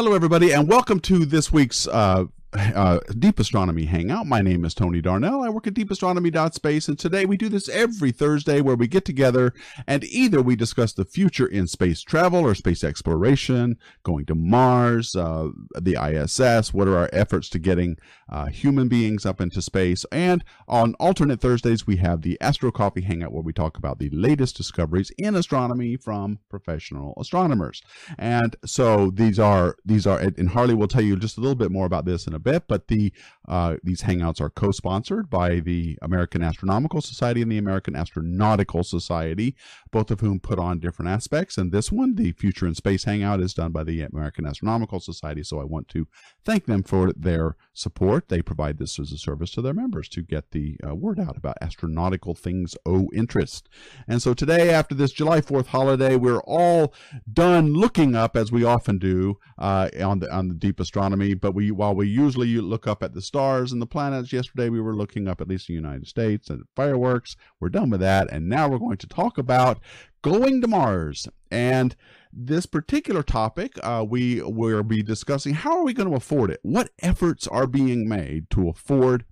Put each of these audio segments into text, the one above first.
Hello, everybody, and welcome to this week's uh, uh, Deep Astronomy Hangout. My name is Tony Darnell. I work at deepastronomy.space, and today we do this every Thursday where we get together and either we discuss the future in space travel or space exploration, going to Mars, uh, the ISS, what are our efforts to getting uh, human beings up into space, and on alternate Thursdays we have the Astro Coffee Hangout where we talk about the latest discoveries in astronomy from professional astronomers. And so these are these are, and Harley will tell you just a little bit more about this in a bit, but the uh, these hangouts are co-sponsored by the American Astronomical Society and the American Astronautical Society, both of whom put on different aspects. And this one, the Future in Space Hangout, is done by the American Astronomical Society. So I want to thank them for their support. They provide this as a service to their members to get the uh, word out about astronautical things o interest. And so today, after this July 4th holiday, we're all done looking up as we often do uh, on the on the deep astronomy. But we while we usually you look up at the stars and the planets, yesterday we were looking up at least in the United States and fireworks. We're done with that, and now we're going to talk about going to Mars. And this particular topic, uh, we will be discussing how are we going to afford it? What efforts are being made to afford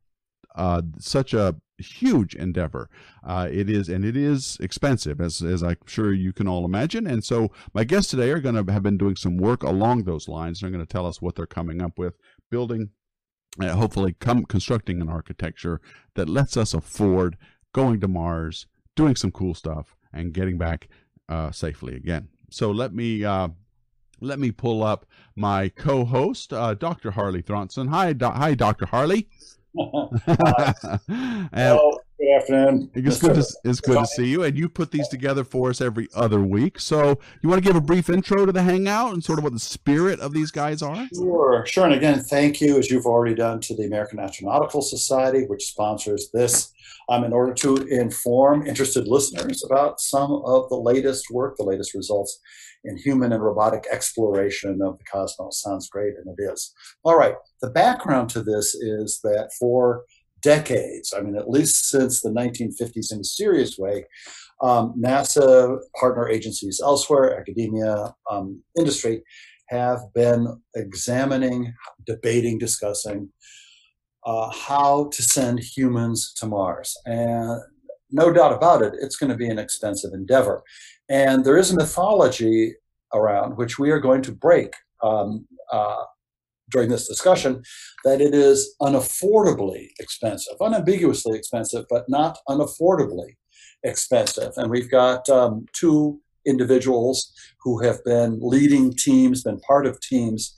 uh, such a huge endeavor. Uh, it is, and it is expensive, as, as I'm sure you can all imagine. And so my guests today are going to have been doing some work along those lines. They're going to tell us what they're coming up with, building, uh, hopefully come constructing an architecture that lets us afford going to Mars, doing some cool stuff, and getting back uh, safely again. So let me uh, let me pull up my co-host, uh, Dr. Harley Thronson. Hi, do- hi, Dr. Harley. Hello, good afternoon. It's good, to, it's good to see you. And you put these together for us every other week. So you want to give a brief intro to the Hangout and sort of what the spirit of these guys are? Sure, sure. And again, thank you, as you've already done, to the American Astronautical Society, which sponsors this, um, in order to inform interested listeners about some of the latest work, the latest results in human and robotic exploration of the cosmos. Sounds great, and it is. All right. The background to this is that for decades, I mean, at least since the 1950s in a serious way, um, NASA, partner agencies elsewhere, academia, um, industry, have been examining, debating, discussing uh, how to send humans to Mars. And no doubt about it, it's going to be an expensive endeavor. And there is a mythology around which we are going to break um, uh, during this discussion that it is unaffordably expensive, unambiguously expensive, but not unaffordably expensive. And we've got um, two individuals who have been leading teams, been part of teams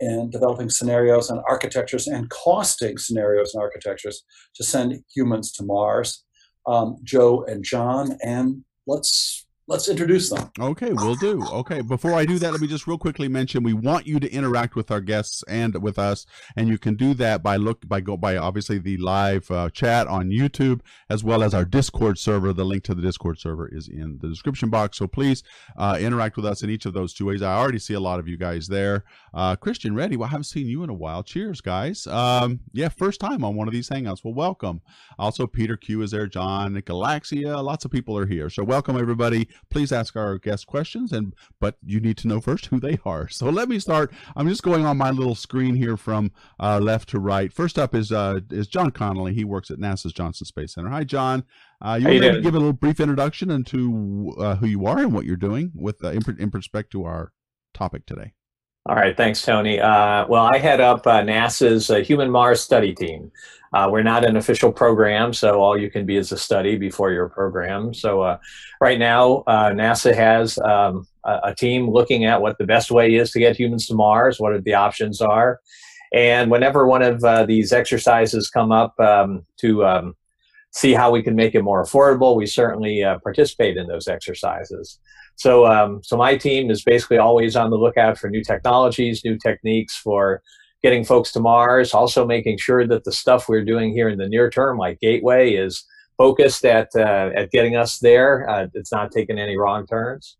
in developing scenarios and architectures and costing scenarios and architectures to send humans to Mars. Um, Joe and John, and let's let's introduce them. Okay, we'll do. Okay, before I do that, let me just real quickly mention we want you to interact with our guests and with us, and you can do that by look by go by obviously the live uh, chat on YouTube as well as our Discord server. The link to the Discord server is in the description box. So please uh, interact with us in each of those two ways. I already see a lot of you guys there. Uh, Christian Reddy, well, I haven't seen you in a while. Cheers, guys. Um, yeah, first time on one of these hangouts. Well, welcome. Also, Peter Q is there. John Galaxia. Lots of people are here. So welcome everybody please ask our guest questions and but you need to know first who they are. So let me start. I'm just going on my little screen here from uh, left to right. First up is uh, is john connolly. He works at nasa's johnson space center. Hi john. Uh, you want to give a little brief introduction into uh, who you are and what you're doing with uh, in, in respect to our topic today all right, thanks, Tony. Uh, well, I head up uh, NASA's uh, Human Mars Study Team. Uh, we're not an official program, so all you can be is a study before you're program. So uh, right now, uh, NASA has um, a, a, team looking at what the best way is to get humans to Mars, what the options are. And whenever one of these exercises come up um, to um, see how we can make it more affordable, we certainly participate in those exercises. So, um, so my team is basically always on the lookout for new technologies, new techniques for getting folks to Mars. Also, making sure that the stuff we're doing here in the near term, like Gateway, is focused at uh, at getting us there. Uh, it's not taking any wrong turns,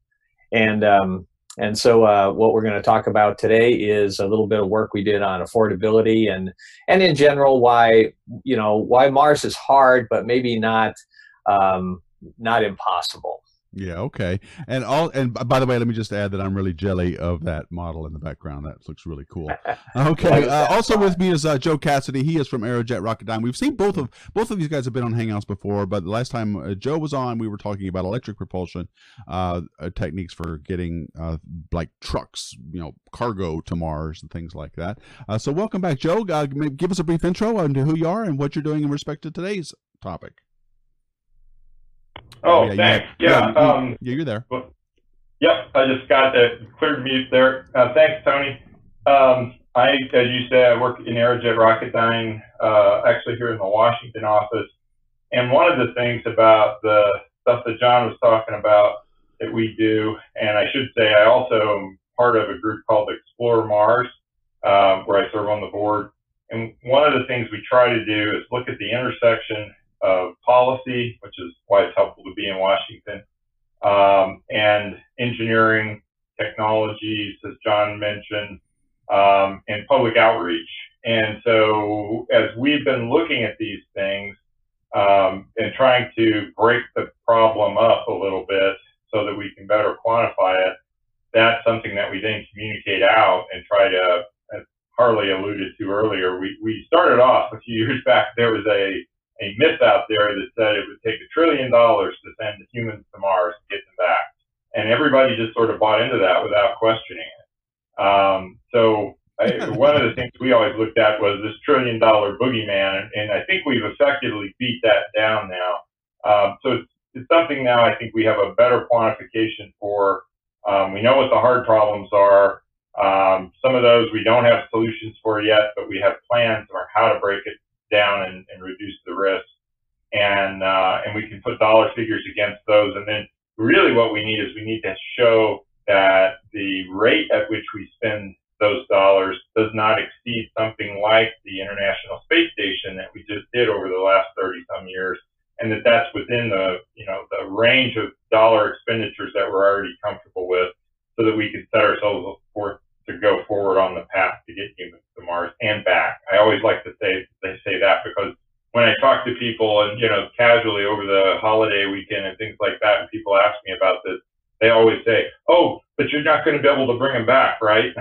and um, and so uh, what we're going to talk about today is a little bit of work we did on affordability and and in general why you know why Mars is hard, but maybe not um, not impossible. Yeah, okay. And all and by the way, let me just add that I'm really jelly of that model in the background. That looks really cool. Okay. Uh, also with me is uh, Joe Cassidy. He is from Aerojet Rocketdyne. We've seen both of both of these guys have been on Hangouts before, but the last time uh, Joe was on, we were talking about electric propulsion uh, uh techniques for getting uh, like trucks, you know, cargo to Mars and things like that. Uh, so welcome back, Joe. give us a brief intro on who you are and what you're doing in respect to today's topic. Oh, yeah, thanks. Yeah, yeah, um, yeah, you're there. Well, yep, I just got the cleared mute there. Uh, thanks, Tony. Um, I, as you said, I work in Aerojet Rocketdyne, uh, actually here in the Washington office. And one of the things about the stuff that John was talking about that we do, and I should say I also am part of a group called Explore Mars, uh, where I serve on the board. And one of the things we try to do is look at the intersection of policy, which is why it's helpful to be in Washington, um, and engineering technologies, as John mentioned, um, and public outreach. And so, as we've been looking at these things um, and trying to break the problem up a little bit so that we can better quantify it, that's something that we then communicate out and try to, as Harley alluded to earlier, we, we started off a few years back, there was a a myth out there that said it would take a trillion dollars to send humans to Mars and get them back. And everybody just sort of bought into that without questioning it. Um, so I, one of the things we always looked at was this trillion dollar boogeyman, and, and I think we've effectively beat that down now. Um, so it's, it's something now I think we have a better quantification for. Um, we know what the hard problems are. Um, some of those we don't have solutions for yet, but we have plans for how to break it down and, and reduce the risk. And, uh, and we can put dollar figures against those. And then really what we need is we need to show that the rate at which we spend those dollars does not exceed something like the International Space Station that we just did over the last 30 some years. And that that's within the, you know, the range of dollar expenditures that we're already comfortable with so that we can set ourselves forth to go forward on the path to get humans to Mars and back. I always like to say they say that because when I talk to people and you know casually over the holiday weekend and things like that, and people ask me about this, they always say, "Oh, but you're not going to be able to bring them back, right?"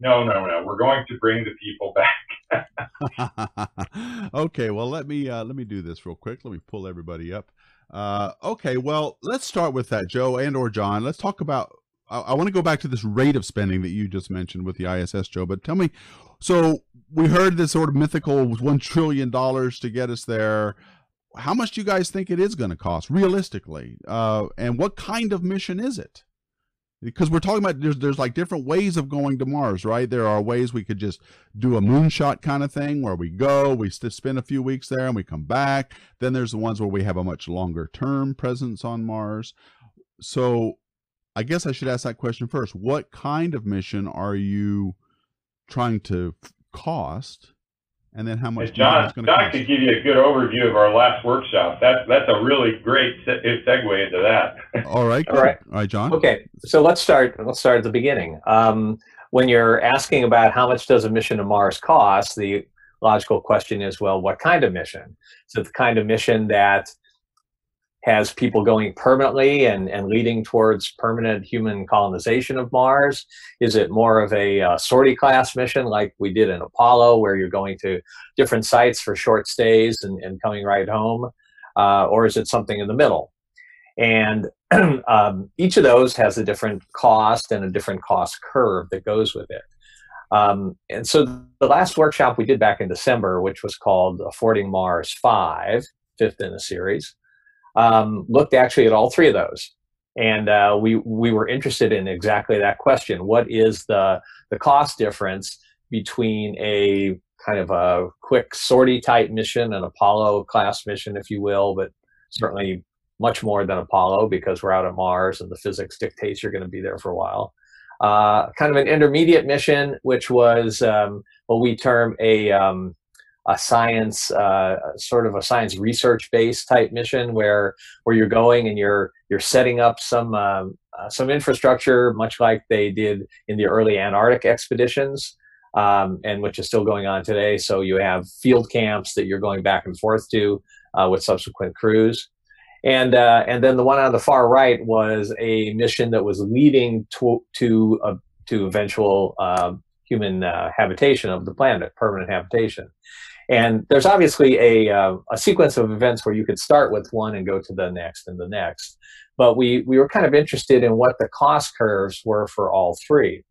No, no, no. We're going to bring the people back. okay, well let me uh, let me do this real quick. Let me pull everybody up. Uh, okay, well let's start with that, Joe and or John. Let's talk about I, I want to go back to this rate of spending that you just mentioned with the ISS, Joe. But tell me, so we heard this sort of mythical one trillion dollars to get us there. How much do you guys think it is going to cost realistically? Uh, and what kind of mission is it? Because we're talking about there's there's like different ways of going to Mars, right? There are ways we could just do a moonshot kind of thing where we go, we spend a few weeks there, and we come back. Then there's the ones where we have a much longer term presence on Mars. So I guess I should ask that question first. What kind of mission are you trying to cost? And then how much? Hey, John, John cost? could give you a good overview of our last workshop. That, that's a really great segue into that. All right. All right. All right, John. Okay. So let's start. Let's start at the beginning. Um, when you're asking about how much does a mission to Mars cost, the logical question is, well, what kind of mission? So the kind of mission that has people going permanently and, and leading towards permanent human colonization of Mars? Is it more of a uh, sortie class mission like we did in Apollo, where you're going to different sites for short stays and, and coming right home? Uh, or is it something in the middle? And um, each of those has a different cost and a different cost curve that goes with it. Um, and so the last workshop we did back in December, which was called Affording Mars 5, fifth in a series, um, looked actually at all three of those. And uh, we, we were interested in exactly that question. What is the, the cost difference between a kind of a quick sortie type mission, an Apollo class mission, if you will, but certainly much more than Apollo because we're out on Mars and the physics dictates you're going to be there for a while. Uh, kind of an intermediate mission, which was um, what we term a um, a science uh, sort of a science research based type mission where where you're going and you're you're setting up some um, uh, some infrastructure much like they did in the early Antarctic expeditions um, and which is still going on today so you have field camps that you're going back and forth to uh, with subsequent crews And uh, and then the one on the far right was a mission that was leading to to uh, to eventual uh, human habitation of the planet, permanent habitation. And there's obviously a, uh, a sequence of events where you could start with one and go to the next and the next. But we, we were kind of interested in what the cost curves were for all three.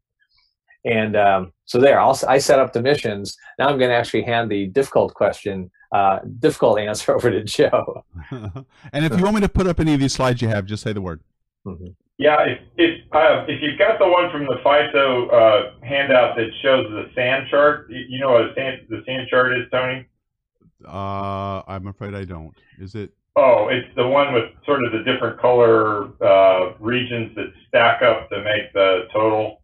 And um, so there, I'll, I set up the missions. Now I'm going to actually hand the difficult question, uh, difficult answer over to Joe. and if you want me to put up any of these slides you have, just say the word. Mm-hmm. Yeah, if if, uh, if you've got the one from the FISO uh, handout that shows the sand chart, you know what a SAN, the sand chart is, Tony? Uh, I'm afraid I don't. Is it? Oh, it's the one with sort of the different color uh, regions that stack up to make the total.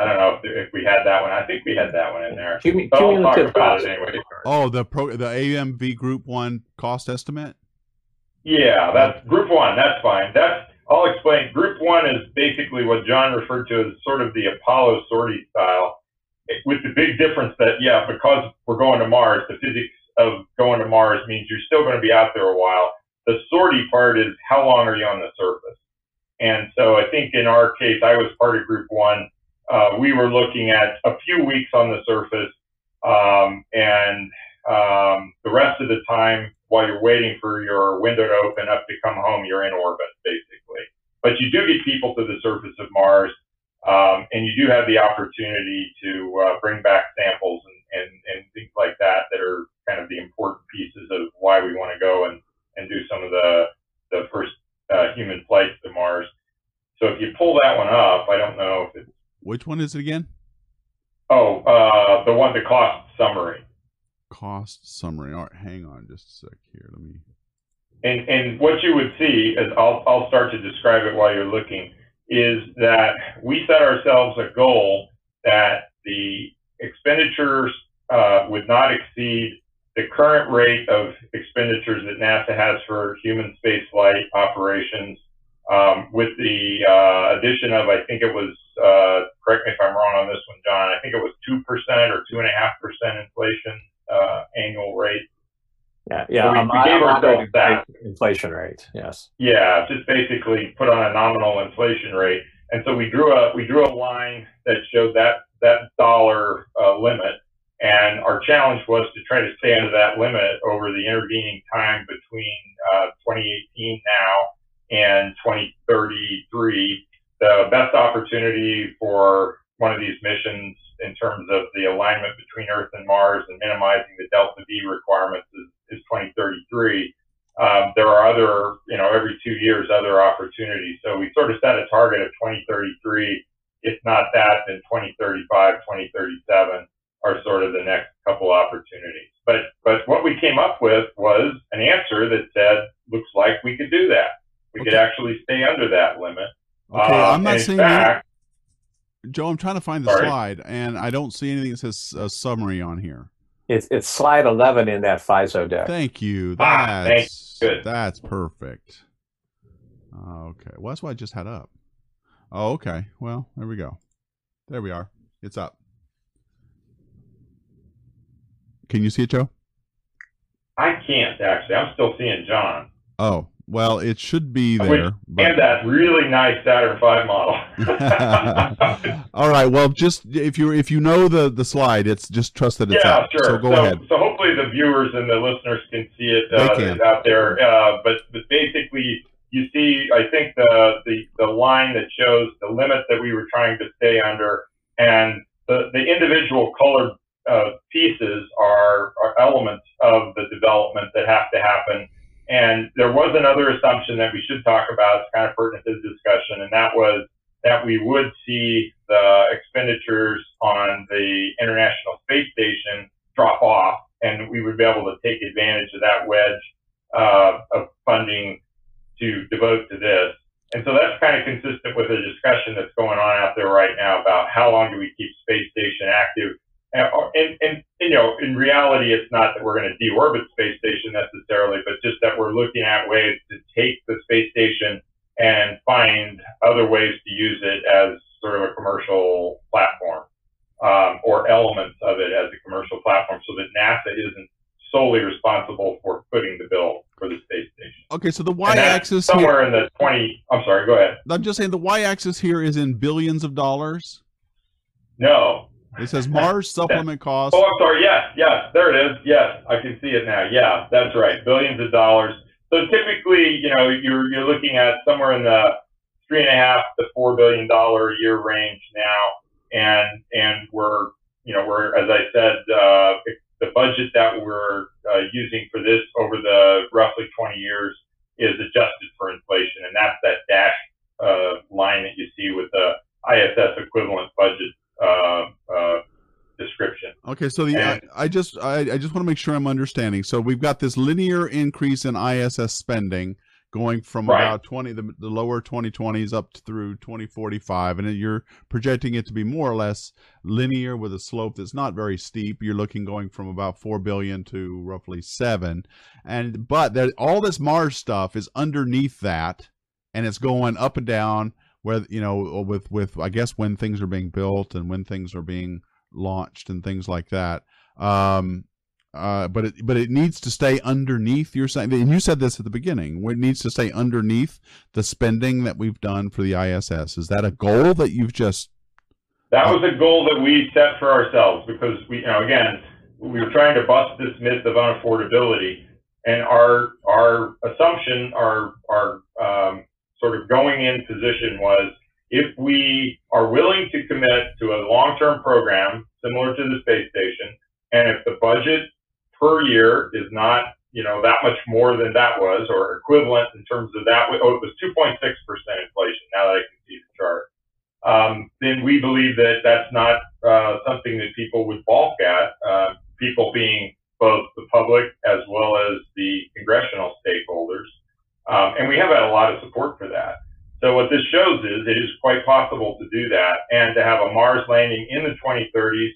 I don't know if, if we had that one. I think we had that one in there. Cumulative cost. Anyway. Oh, the pro the AMV Group One cost estimate. Yeah, that's Group One. That's fine. That's I'll explain. Group one is basically what John referred to as sort of the Apollo sortie style, with the big difference that, yeah, because we're going to Mars, the physics of going to Mars means you're still going to be out there a while. The sortie part is how long are you on the surface? And so I think in our case, I was part of Group One. Uh, we were looking at a few weeks on the surface, um, and um, the rest of the time while you're waiting for your window to open up to come home, you're in orbit, basically. But you do get people to the surface of Mars, um, and you do have the opportunity to uh, bring back samples and, and, and things like that that are kind of the important pieces of why we want to go and, and do some of the, the first uh, human flights to Mars. So if you pull that one up, I don't know if it's. Which one is it again? Oh, uh, the one, the cost summary cost summary. All right, hang on just a sec here. Let me. And and what you would see is I'll I'll start to describe it while you're looking is that we set ourselves a goal that the expenditures uh, would not exceed the current rate of expenditures that NASA has for human spaceflight operations, um, with the uh, addition of I think it was uh, correct me if I'm wrong on this one, John. I think it was two percent or two and a half percent inflation uh, annual rate. Yeah, yeah. So we, we gave ourselves that inflation rate. Yes. Yeah, just basically put on a nominal inflation rate, and so we drew a we drew a line that showed that that dollar uh, limit, and our challenge was to try to stay under that limit over the intervening time between uh, 2018 now and 2033. The best opportunity for one of these missions in terms of the alignment between Earth and Mars and minimizing the delta V requirements is, is 2033. Um, there are other, you know, every two years, other opportunities. So we sort of set a target of 2033. If not that, then 2035, 2037 are sort of the next couple opportunities. But, but what we came up with was an answer that said, looks like we could do that. We okay. could actually stay under that limit. Okay, um, I'm not saying fact, Joe, I'm trying to find the Sorry. slide, and I don't see anything that says a summary on here. It's it's slide 11 in that FISO deck. Thank you. Ah, that's ah, good. That's perfect. Okay. Well, that's what I just had up. Oh, okay. Well, there we go. There we are. It's up. Can you see it, Joe? I can't actually. I'm still seeing John. Oh, well, it should be there. And that really nice Saturn V model. All right. Well, just if you if you know the the slide, it's just trust that it's yeah, out. sure. So go so, ahead. So hopefully the viewers and the listeners can see it uh, can. out there. Uh, but, but basically, you see, I think the, the the line that shows the limit that we were trying to stay under, and the the individual colored uh, pieces are, are elements of the development that have to happen and there was another assumption that we should talk about, it's kind of pertinent to the discussion, and that was that we would see the expenditures on the International Space Station drop off, and we would be able to take advantage of that wedge uh, of funding to devote to this. And so that's kind of consistent with the discussion that's going on out there right now about how long do we keep space station active and, and, you know, in reality, it's not that we're going to deorbit space station necessarily, but just that we're looking at ways to take the space station and find other ways to use it as sort of a commercial platform um, or elements of it as a commercial platform so that NASA isn't solely responsible for footing the bill. for the space station. Okay, so the y-axis somewhere here, in the twenty. I'm sorry. Go ahead. I'm just saying the y-axis here is in billions of dollars. No. It says Mars supplement cost. Oh, I'm sorry. Yes, yes, there it is. Yes, I can see it now. Yeah, that's right. Billions of dollars. So typically, you know, you're you're looking at somewhere in the three and a half to four billion dollar a year range now, and and we're you know we're as I said, uh, the budget that we're uh, using for this over the roughly 20 years is adjusted for inflation, and that's that dash uh, line that you see with the ISS equivalent budget uh, uh, description. Okay, so the and, I, I, just I, I just want to make sure I'm understanding. So we've got this linear increase in ISS spending going from right. about 20 the, the lower 2020s up through 2045 and you're projecting it to be more or less linear with a slope that's not very steep you're looking going from about 4 billion to roughly 7 and but there, all this mars stuff is underneath that and it's going up and down where you know with with i guess when things are being built and when things are being launched and things like that um uh, but it but it needs to stay underneath. You're saying, and you said this at the beginning. It needs to stay underneath the spending that we've done for the ISS. Is that a goal that you've just? That was a goal that we set for ourselves because we, you know, again, we were trying to bust this myth of unaffordability, and our our assumption, our our um, sort of going in position was if we are willing to commit to a long term program similar to the space station, and if the budget per year is not, you know, that much more than that was, or equivalent in terms of that. Oh, it was 2.6% inflation. Now that I can see the chart, um, then we believe that that's not uh, something that people would balk at. Uh, people being both the public as well as the congressional stakeholders, um, and we have had a lot of support for that. So what this shows is it is quite possible to do that and to have a Mars landing in the 2030s,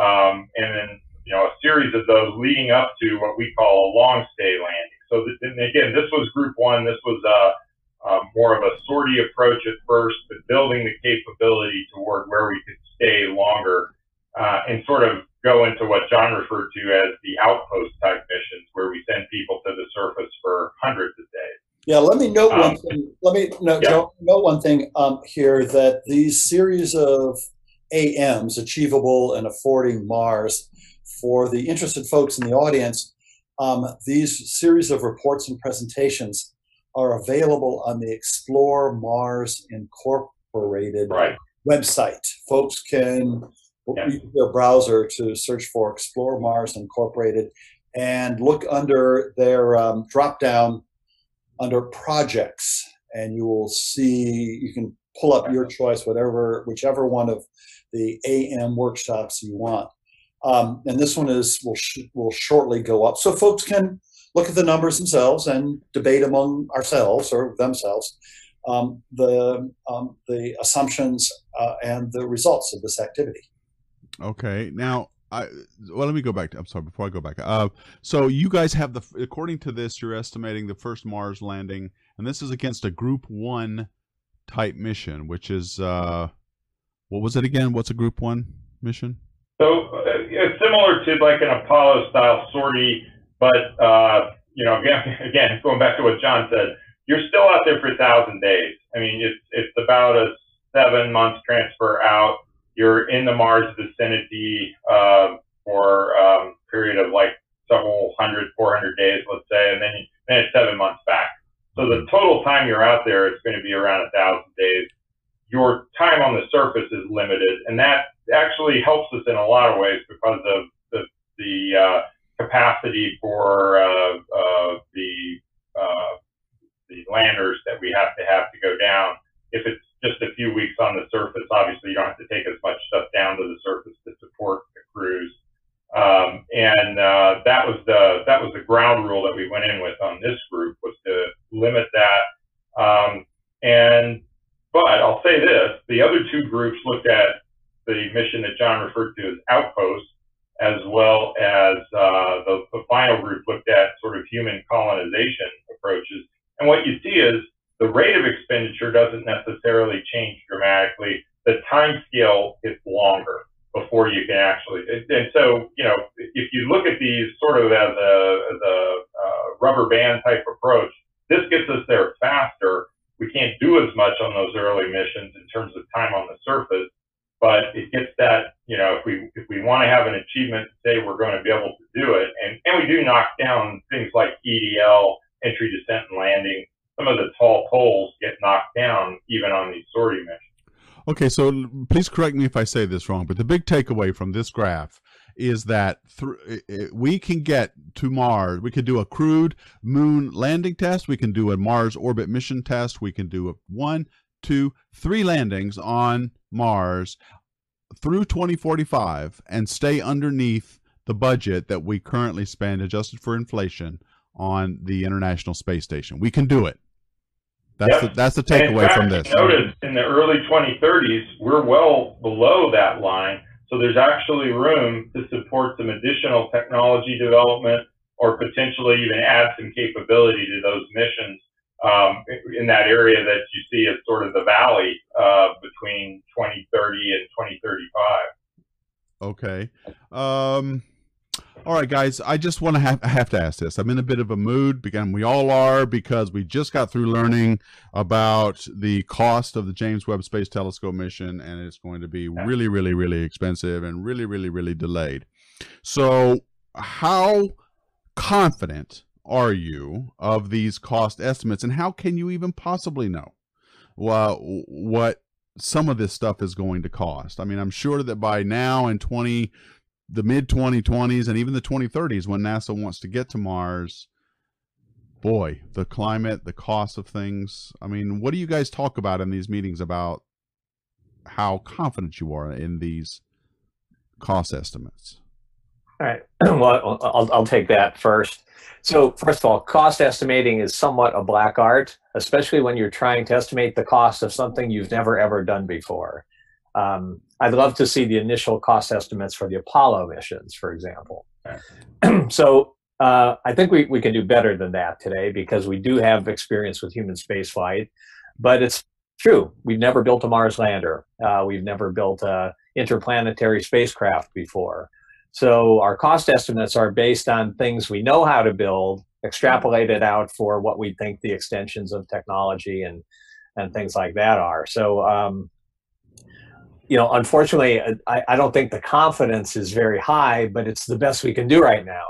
um, and then you know, a series of those leading up to what we call a long stay landing. So th- again, this was group one. This was uh, uh, more of a sortie approach at first, but building the capability toward where we could stay longer uh, and sort of go into what John referred to as the outpost type missions, where we send people to the surface for hundreds of days. Yeah, let me note um, one thing. Let me note, yeah. note one thing um, here that these series of AMs, achievable and affording Mars, for the interested folks in the audience, um, these series of reports and presentations are available on the Explore Mars Incorporated right. website. Folks can yeah. use their browser to search for Explore Mars Incorporated and look under their um, drop down under projects, and you will see you can pull up your choice, whatever, whichever one of the AM workshops you want. Um, and this one is will sh- will shortly go up, so folks can look at the numbers themselves and debate among ourselves or themselves um, the um, the assumptions uh, and the results of this activity. Okay, now I well let me go back. To, I'm sorry. Before I go back, uh, so you guys have the according to this, you're estimating the first Mars landing, and this is against a Group One type mission, which is uh, what was it again? What's a Group One mission? So it's similar to like an Apollo style sortie, but uh, you know, again, again, going back to what John said, you're still out there for a thousand days. I mean, it's it's about a seven months transfer out. You're in the Mars vicinity uh, for um, a period of like several hundred, 400 days, let's say, and then you, then it's seven months back. So the total time you're out there is going to be around a thousand days. Your time on the surface is limited, and that actually helps us in a lot of ways because of the, the uh, capacity for uh, uh, the uh, the landers that we have to have to go down. If it's just a few weeks on the surface, obviously you don't have to take as much stuff down to the surface to support the crews. Um, and uh, that was the that was the ground rule that we went in with on this group was to limit that. Um, and but I'll say this: the other two groups looked at the mission that John referred to as Outpost, as well as uh, the, the final group looked at sort of human colonization approaches. And what you see is the rate of doesn't necessarily change dramatically. The time scale is longer before you can actually. And so, you know, if you look at these sort of as a, as a uh, rubber band type approach. This gets us there faster. We can't do as much on those early missions in terms of time on the surface, but it gets that, you know, if we if we want to have an achievement, say we're going to be able to do it, and, and we do knock down things like EDL, entry, descent, and landing. Some of the tall poles get knocked down even on these sortie missions. Okay, so please correct me if I say this wrong, but the big takeaway from this graph is that th- we can get to Mars. We can do a crewed moon landing test. We can do a Mars orbit mission test. We can do a one, two, three landings on Mars through 2045 and stay underneath the budget that we currently spend, adjusted for inflation, on the International Space Station. We can do it. That's yep. the, that's the takeaway from this. Notice in the early 2030s, we're well below that line so there's actually room to support some additional technology development or potentially even add some capability to those missions um, in that area that you see as sort of the valley uh, between 2030 and 2035. Okay. Um, all right, guys. I just want to have I have to ask this. I'm in a bit of a mood, because we all are, because we just got through learning about the cost of the James Webb Space Telescope mission, and it's going to be really, really, really expensive and really, really, really delayed. So, how confident are you of these cost estimates, and how can you even possibly know well, what some of this stuff is going to cost? I mean, I'm sure that by now in 20 the mid 2020s and even the 2030s when NASA wants to get to Mars, boy, the climate, the cost of things. I mean, what do you guys talk about in these meetings about how confident you are in these cost estimates? All right. Well, I'll, I'll take that first. So, first of all, cost estimating is somewhat a black art, especially when you're trying to estimate the cost of something you've never ever done before. Um, I'd love to see the initial cost estimates for the Apollo missions, for example. so uh, I think we, we can do better than that today because we do have experience with human spaceflight. But it's true, we've never built a Mars lander. Uh, we've never built a interplanetary spacecraft before. So our cost estimates are based on things we know how to build, extrapolated out for what we think the extensions of technology and and things like that are. So um, you know, unfortunately, I, I don't think the confidence is very high, but it's the best we can do right now.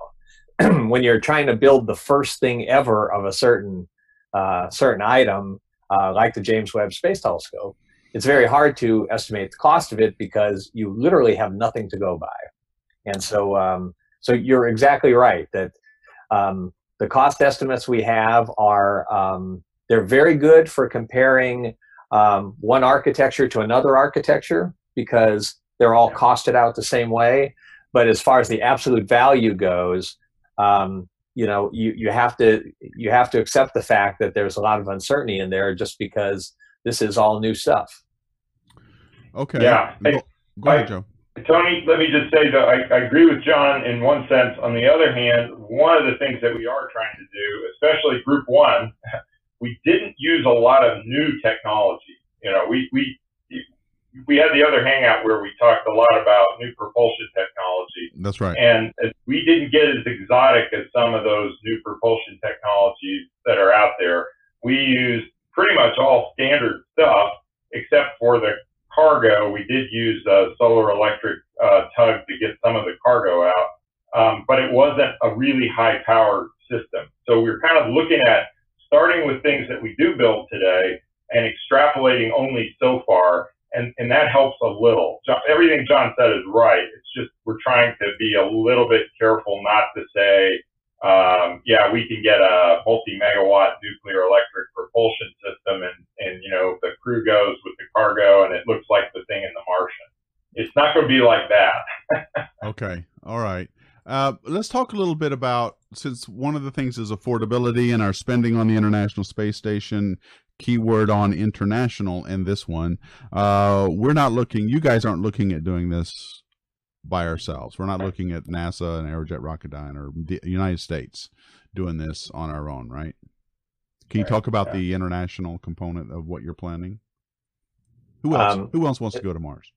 when you're trying to build the first thing ever of a certain uh, certain item, uh, like the James Webb Space Telescope, it's very hard to estimate the cost of it because you literally have nothing to go by. And so, um, so you're exactly right that um, the cost estimates we have are um, they're very good for comparing um, one architecture to another architecture because they're all costed out the same way. But as far as the absolute value goes, um, you know, you, you have to you have to accept the fact that there's a lot of uncertainty in there just because this is all new stuff. Okay. Yeah. Go, go ahead, Joe. Tony, let me just say that I, I, agree with John in one sense. On the other hand, one of the things that we are trying to do, especially Group One, we didn't use a lot of new technology. You know, we, we, we had the other hangout where we talked a lot about new propulsion technology. That's right. And we didn't get as exotic as some of those new propulsion technologies that are out there. We used pretty much all standard stuff except for the cargo. We did use a solar electric uh, tug to get some of the cargo out, um, but it wasn't a really high powered system. So we we're kind of looking at starting with things that we do build today and extrapolating only so far. And, and that helps a little. John, everything John said is right. It's just we're trying to be a little bit careful not to say, um, yeah, we can get a multi-megawatt nuclear electric propulsion system, and and you know the crew goes with the cargo, and it looks like the thing in the Martian. It's not going to be like that. okay, all right. Uh, let's talk a little bit about since one of the things is affordability and our spending on the International Space Station. Keyword on international in this one. Uh, we're not looking. You guys aren't looking at doing this by ourselves. We're not looking at NASA and Aerojet Rocketdyne or the United States doing this on our own, right? Can you right. talk about yeah. the international component of what you're planning? Who else? Um, Who else wants to go to Mars?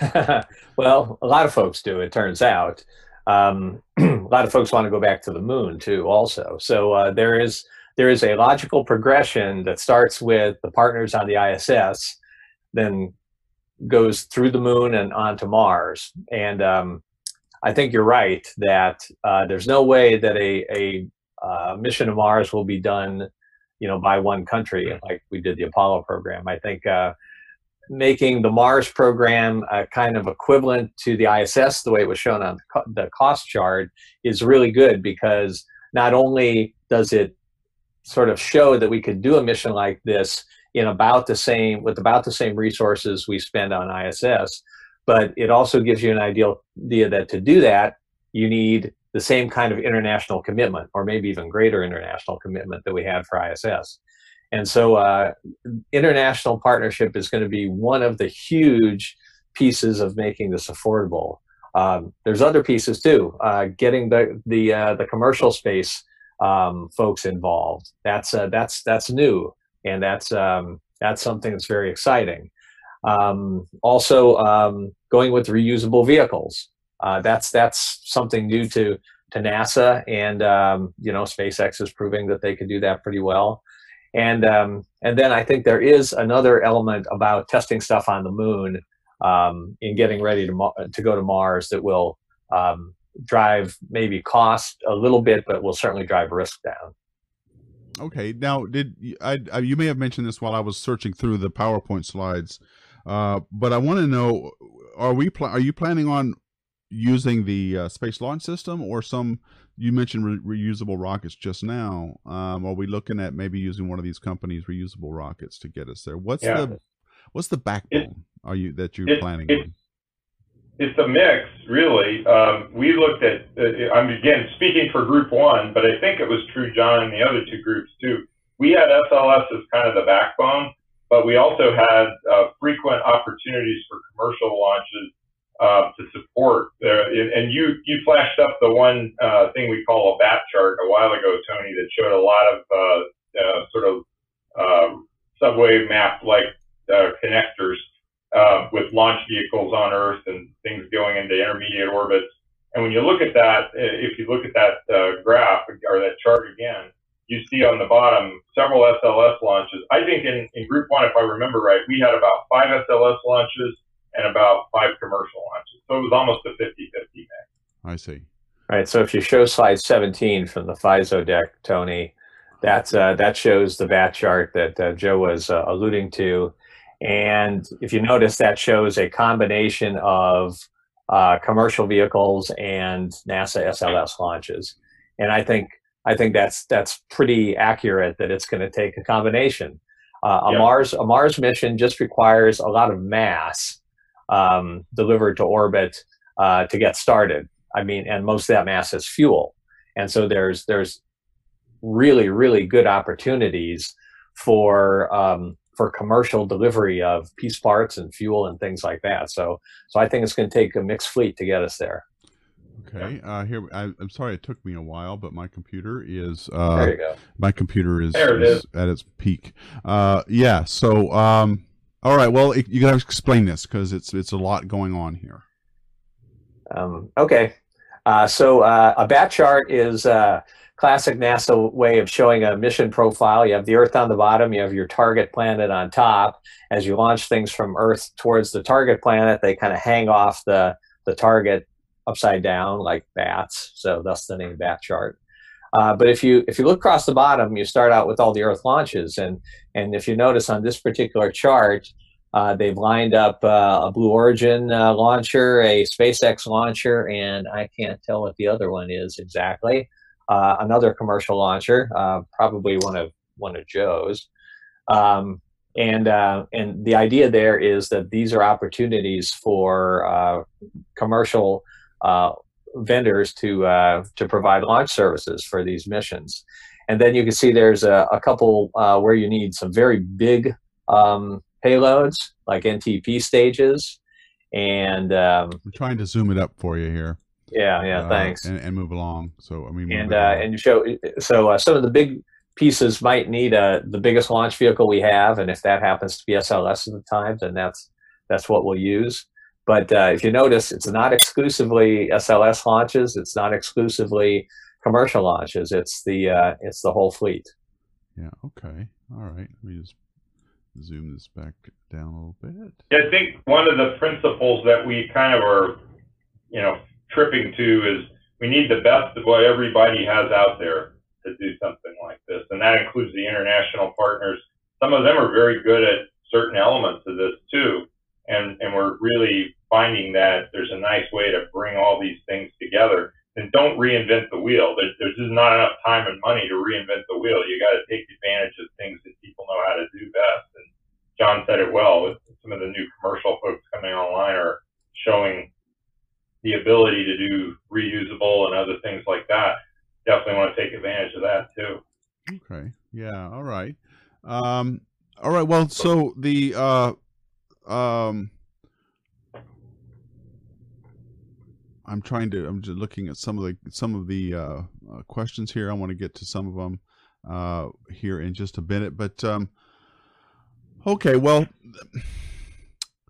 well, a lot of folks do. It turns out. Um, a lot of folks want to go back to the moon too, also. So uh, there is there is a logical progression that starts with the partners on the ISS, then goes through the moon and onto Mars. And um, I think you're right that uh, there's no way that a, a uh, mission to Mars will be done, you know, by one country like we did the Apollo program. I think uh, making the Mars program uh, kind of equivalent to the ISS, the way it was shown on the cost chart, is really good because not only does it sort of show that we could do a mission like this in about the same with about the same resources we spend on ISS, but it also gives you an ideal idea that to do that you need the same kind of international commitment, or maybe even greater international commitment that we had for ISS. And so, uh, international partnership is going to be one of the huge pieces of making this affordable. Um, there's other pieces too. Uh, getting the the uh, the commercial space um, folks involved. That's uh, that's that's new, and that's um, that's something that's very exciting. Um, also, um, going with reusable vehicles. Uh, that's that's something new to to NASA, and um, you know, SpaceX is proving that they can do that pretty well. And um, and then I think there is another element about testing stuff on the moon um, in getting ready to to go to Mars that will um, drive maybe cost a little bit, but will certainly drive risk down. Okay. Now, did I, I you may have mentioned this while I was searching through the PowerPoint slides, uh, but I want to know: Are we are you planning on using the uh, space launch system or some you mentioned re- reusable rockets just now. Um, are we looking at maybe using one of these companies reusable rockets to get us there? What's yeah. the what's the backbone it, are you that you're it, planning it, on? It's a mix really. Um, we looked at uh, i'm again speaking for group one but i think it was true john and the other two groups too. We had sls as kind of the backbone but we also had uh, frequent opportunities for commercial launches uh, to support. Uh, and you you flashed up the one uh, thing we call a bat chart a while ago, Tony, that showed a lot of uh, uh, sort of uh, subway map like connectors with launch vehicles on Earth and things going into intermediate orbits. And when you look at that, if you look at that graph or that chart again, you see on the bottom several SLS launches. I think in, in group one, if I remember right, we had about five SLS launches and about five commercial launches. So it was almost a 50-50 mix. I see. All right. So if you show slide 17 from the FISO deck, Tony, that's, uh, that shows the bat chart that uh, Joe was uh, alluding to. And if you notice, that shows a combination of uh, commercial vehicles and NASA SLS launches. And I think I think that's that's pretty accurate that it's going to take a combination. Uh, a yep. Mars a Mars mission just requires a lot of mass um, delivered to orbit uh, to get started. I mean, and most of that mass is fuel, and so there's there's really really good opportunities for um, for commercial delivery of piece parts and fuel and things like that. So so I think it's going to take a mixed fleet to get us there. Okay. Uh, here, I, am sorry it took me a while, but my computer is. Uh, there you go. My computer is, it is, is. at its peak. Uh, yeah. So, um, all right. Well, you got to explain this because it's it's a lot going on here. Um, okay. Uh, so uh, a bat chart is a classic NASA way of showing a mission profile. You have the Earth on the bottom. You have your target planet on top. As you launch things from Earth towards the target planet, they kind of hang off the the target upside down like bats. So that's the name bat chart. Uh, but if you if you look across the bottom, you start out with all the Earth launches, and and if you notice on this particular chart, uh, they've lined up uh, a Blue Origin uh, launcher, a SpaceX launcher, and I can't tell what the other one is exactly. Uh, another commercial launcher, uh, probably one of one of Joe's. Um, and and the idea there is that these are opportunities for commercial vendors to uh, to provide launch services for these missions. And then you can see there's a, a couple uh, where you need some very big um, payloads, like NTP stages. And um, I'm trying to zoom it up for you here. Yeah, yeah, uh, thanks. And, and, move along. So I mean, and uh, and you show so uh, some of the big pieces might need uh, the biggest launch vehicle we have, and if that happens to be SLS at the time, then that's that's what we'll use. But uh, if you notice, it's not exclusively SLS launches. It's not exclusively commercial launches. It's the uh, it's the whole fleet. Yeah. Okay. All right. Let me just zoom this back down a little bit. I think one of the principles that we kind of are, you know, tripping to is we need the best of what everybody has out there to do something like this, and that includes the international partners. Some of them are very good at certain elements of this too, and and we're really finding that there's a nice way to bring all these things together. And don't reinvent the wheel. There's, there's just not enough time and money to reinvent the wheel. You got to take advantage of things that people know how to do best. And John said it well. With some of the new commercial folks coming online are showing the ability to do reusable and other things like that. Definitely want to take advantage of that too. Okay. Yeah. All right. Um, all right. Well, so the uh, um, I'm trying to. I'm just looking at some of the some of the uh, uh, questions here. I want to get to some of them uh, here in just a minute. But um, okay. Well,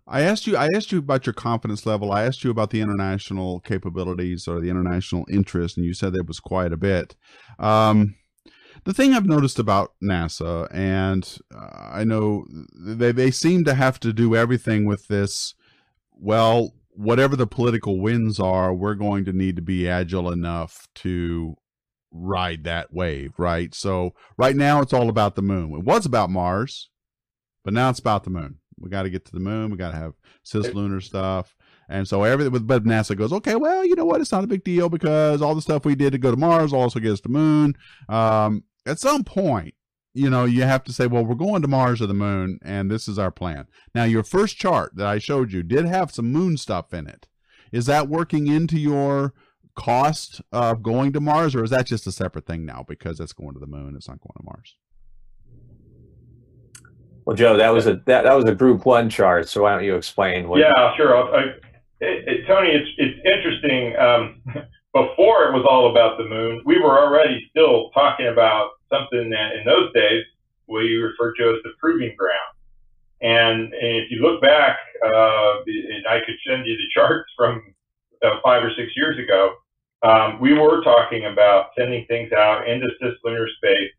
I asked you. I asked you about your confidence level. I asked you about the international capabilities or the international interest, and you said there was quite a bit. Um, the thing I've noticed about NASA, and uh, I know they they seem to have to do everything with this. Well, whatever the political winds are, we're going to need to be agile enough to ride that wave, right? So right now it's all about the moon. It was about Mars, but now it's about the moon. We got to get to the moon. We got to have cislunar stuff. And so everything, but NASA goes, okay, well, you know what? It's not a big deal because all the stuff we did to go to Mars also gets to the moon. Um, at some point, you know, you have to say, well, we're going to Mars or the moon, and this is our plan. Now, your first chart that I showed you did have some moon stuff in it. Is that working into your cost of going to Mars, or is that just a separate thing now because it's going to the moon? It's not going to Mars. Well, Joe, that was a that, that was a Group One chart. So why don't you explain? What yeah, sure. I, it, it, Tony, it's it's interesting. Um, before it was all about the moon, we were already still talking about something that in those days we referred to as the proving ground. And, and if you look back, uh, and I could send you the charts from five or six years ago, um, we were talking about sending things out into cislunar space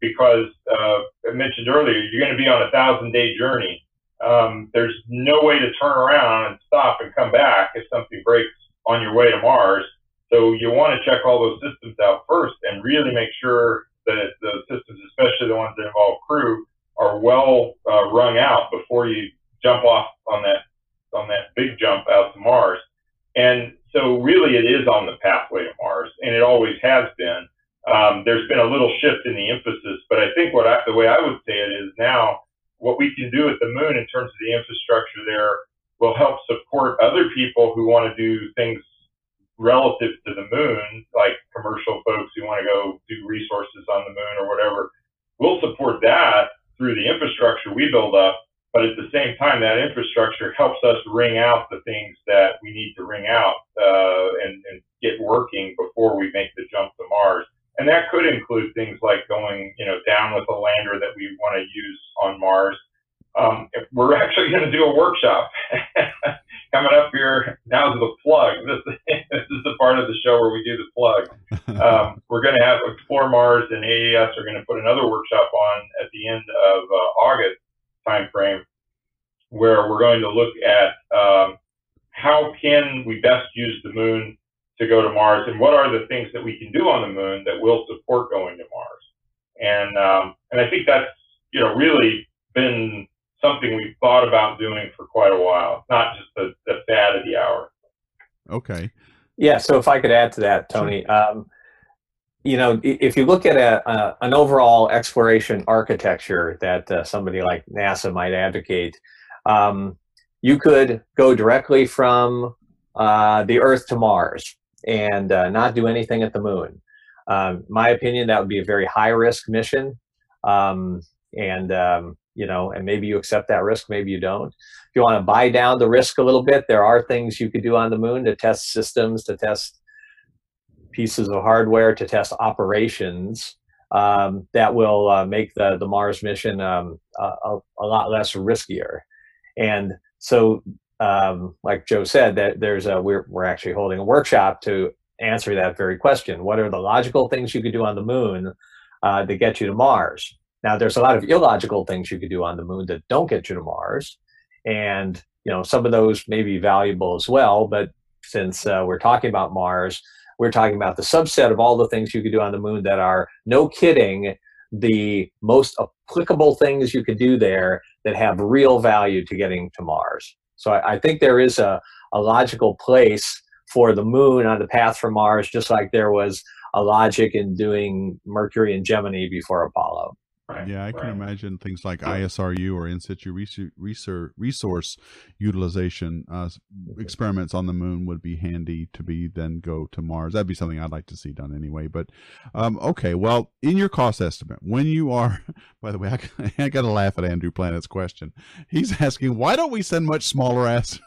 because uh, I mentioned earlier, you're going to be on a thousand day journey. Um, there's no way to turn around and stop and come back if something breaks on your way to Mars. So you want to check all those systems out first and really make sure that the systems, especially the ones that involve crew, are well uh, wrung out before you jump off on that on that big jump out to Mars. And so really it is on the pathway to Mars, and it always has been. Um, there's been a little shift in the emphasis, but I think what I, the way I would say it is now what we can do at the moon in terms of the infrastructure there will help support other people who want to do things relative to the moon, like commercial folks who want to go do resources on the moon or whatever, we'll support that through the infrastructure we build up. But at the same time, that infrastructure helps us wring out the things that we need to wring out uh, and, and get working before we make the jump to Mars. And that could include things like going, you know, down with a lander that we want to use on Mars. Um, we're actually going to do a workshop coming up here. Now's the plug. This, this is the part of the show where we do the plug. Um, we're going to have Explore Mars and AAS are going to put another workshop on at the end of uh, August timeframe, where we're going to look at um, how can we best use the moon to go to Mars, and what are the things that we can do on the moon that will support going to Mars. And um, and I think that's you know really been something we've thought about doing for quite a while, not just the, the fad of the hour. Okay. Yeah. So if I could add to that, Tony, um, you know, if you look at a, a, an overall exploration architecture that uh, somebody like NASA might advocate, um, you could go directly from uh, the Earth to Mars and uh, not do anything at the moon. Um, my opinion, that would be a very high risk mission. Um, and um, you know, and maybe you accept that risk, maybe you don't. If you want to buy down the risk a little bit, there are things you could do on the moon to test systems, to test pieces of hardware, to test operations um, that will uh, make the, the Mars mission um, a, a, lot less riskier. And so um, like Joe said, that there's a we're we're actually holding a workshop to answer that very question. What are the logical things you could do on the moon uh, to get you to Mars? Now, there's a lot of illogical things you could do on the moon that don't get you to Mars, and you know some of those may be valuable as well. But since uh, we're talking about Mars, we're talking about the subset of all the things you could do on the moon that are no kidding the most applicable things you could do there that have real value to getting to Mars. So I, I think there is a, a logical place for the moon on the path for Mars, just like there was a logic in doing Mercury and Gemini before Apollo. Right, yeah, I can imagine things like ISRU or in situ research, resource utilization uh, experiments on the moon would be handy to be then go to Mars. That'd be something I'd like to see done anyway. But um, okay, well, in your cost estimate, when you are, by the way, I, I got to laugh at Andrew Planet's question. He's asking, why don't we send much smaller ass?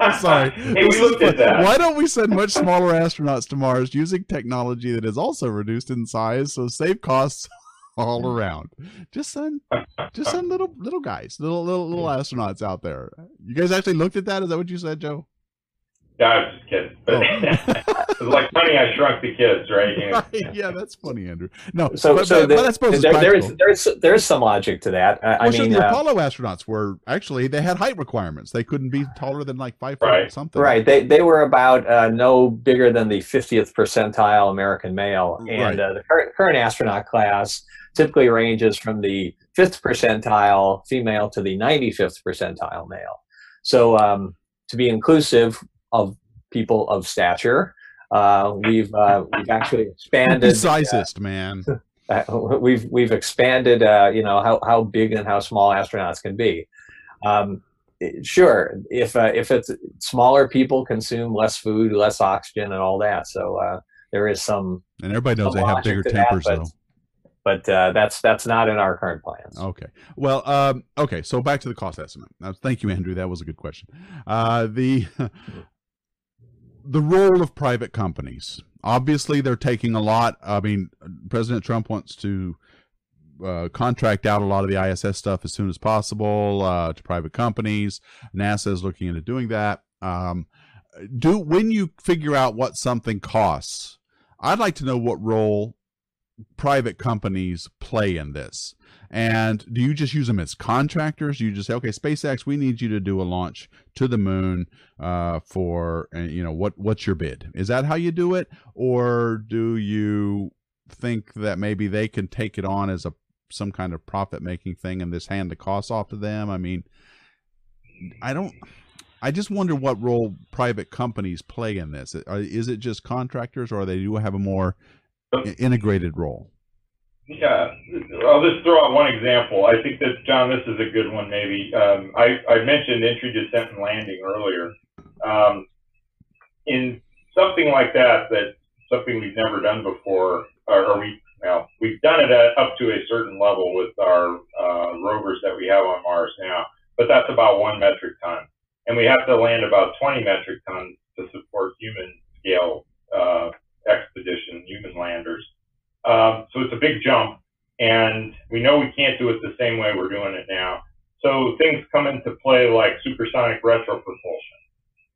I'm sorry. hey, we looked at that. Why don't we send much smaller astronauts to Mars using technology that is also reduced in size, so save costs all around? Just send, just send little little guys, little little little astronauts out there. You guys actually looked at that? Is that what you said, Joe? Yeah, I was just kidding. But oh. it's like Honey. I Shrunk the Kids, right? right? Yeah, that's funny, Andrew. No, so but, so but, the, but I suppose there, there's there's there's some logic to that. I, well, I mean, the uh, Apollo astronauts were actually they had height requirements. They couldn't be taller than like five right. foot something. Right. They they were about uh, no bigger than the 50th percentile American male, and right. uh, the current current astronaut class typically ranges from the fifth percentile female to the 95th percentile male. So um, to be inclusive, of people of stature. Uh, we've uh, we've actually expanded. Sizist, uh, man. we've we've expanded. Uh, you know how how big and how small astronauts can be. Um, sure, if uh, if it's smaller, people consume less food, less oxygen, and all that. So uh, there is some. And everybody knows they have bigger tempers, that, though but uh, that's that's not in our current plans. Okay. Well, um, okay. So back to the cost estimate. Now, thank you, Andrew. That was a good question. Uh, the the role of private companies. Obviously, they're taking a lot. I mean, President Trump wants to uh, contract out a lot of the ISS stuff as soon as possible uh, to private companies. NASA is looking into doing that. Um, do when you figure out what something costs, I'd like to know what role private companies play in this? And do you just use them as contractors? You just say, okay, SpaceX, we need you to do a launch to the moon uh, for, uh, you know, what what's your bid? Is that how you do it, or do you think that maybe they can take it on as a some kind of profit making thing and just hand the costs off to them? I mean, I don't. I just wonder what role private companies play in this. Is it just contractors, or they do have a more integrated role? Yeah, I'll just throw out one example. I think that John, this is a good one. Maybe um, I, I mentioned entry, descent, and landing earlier. Um, in something like that, that something we've never done before, or, or we well, we've done it at, up to a certain level with our uh, rovers that we have on Mars now, but that's about one metric ton, and we have to land about 20 metric tons to support human scale uh, expedition, human landers. Um, so it's a big jump, and we know we can't do it the same way we're doing it now. So things come into play like supersonic retropropulsion.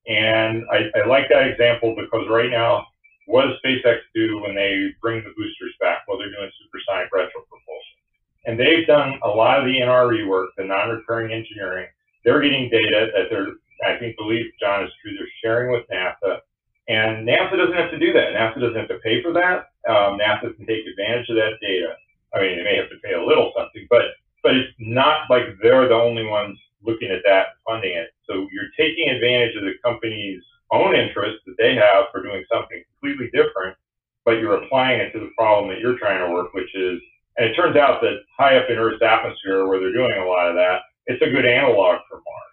And I, I like that example because right now, what does SpaceX do when they bring the boosters back? Well, they're doing supersonic retropropulsion. And they've done a lot of the NRE work, the non-recurring engineering. They're getting data that they're, I think, believe John is true, they're sharing with NASA and NASA doesn't have to do that. NASA doesn't have to pay for that. Um, NASA can take advantage of that data. I mean, they may have to pay a little something, but but it's not like they're the only ones looking at that and funding it. So you're taking advantage of the company's own interest that they have for doing something completely different, but you're applying it to the problem that you're trying to work, which is, and it turns out that high up in Earth's atmosphere where they're doing a lot of that, it's a good analog for Mars.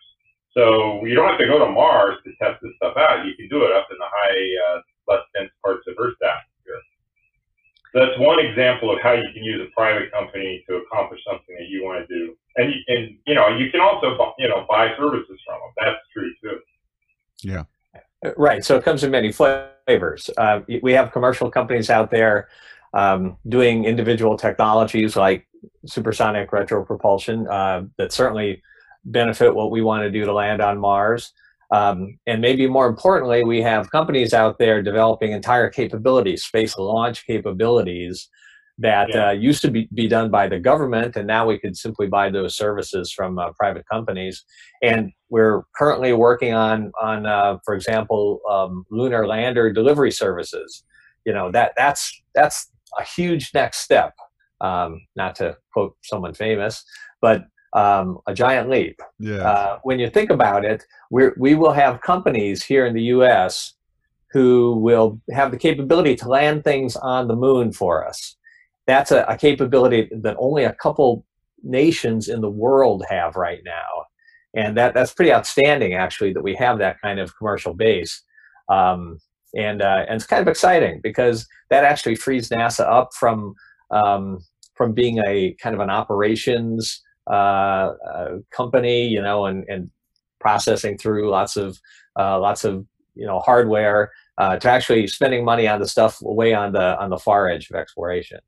So you don't have to go to Mars to test this stuff out. You can do it up in the high, uh, less dense parts of Earth's atmosphere. So that's one example of how you can use a private company to accomplish something that you want to do. And you, and you know you can also you know buy services from them. That's true too. Yeah. Right. So it comes in many flavors. Uh, we have commercial companies out there um, doing individual technologies like supersonic retropropulsion uh, that certainly benefit what we want to do to land on Mars. Um, and maybe more importantly, we have companies out there developing entire capabilities, space launch capabilities that Yeah. uh, used to be, be done by the government, and now we could simply buy those services from uh, private companies. And we're currently working on, on uh, for example, um, lunar lander delivery services. You know that that's that's a huge next step. Um, not to quote someone famous, but um, a giant leap Yeah. uh, when you think about it, we we will have companies here in the U.S. who will have the capability to land things on the moon for us. That's a, a capability that only a couple nations in the world have right now, and that that's pretty outstanding, actually, that we have that kind of commercial base. Um, and uh, and it's kind of exciting because that actually frees NASA up from um, from being a kind of an operations uh, uh, company, you know, and, and processing through lots of uh, lots of you know hardware uh, to actually spending money on the stuff way on the on the far edge of exploration.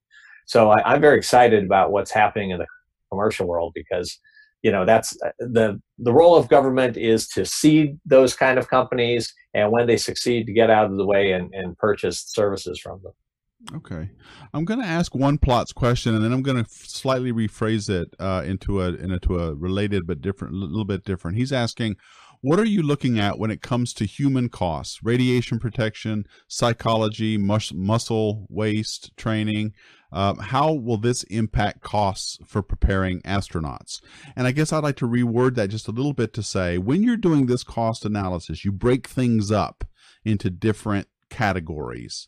So I, I'm very excited about what's happening in the commercial world because you know that's the the role of government is to seed those kind of companies and when they succeed to get out of the way and, and purchase services from them. Okay, I'm going to ask one plots question, and then I'm going to slightly rephrase it uh, into a into a related but different, a little bit different. He's asking, what are you looking at when it comes to human costs, radiation protection, psychology, mus- muscle waste training? Um, how will this impact costs for preparing astronauts? And I guess I'd like to reword that just a little bit to say, when you're doing this cost analysis, you break things up into different categories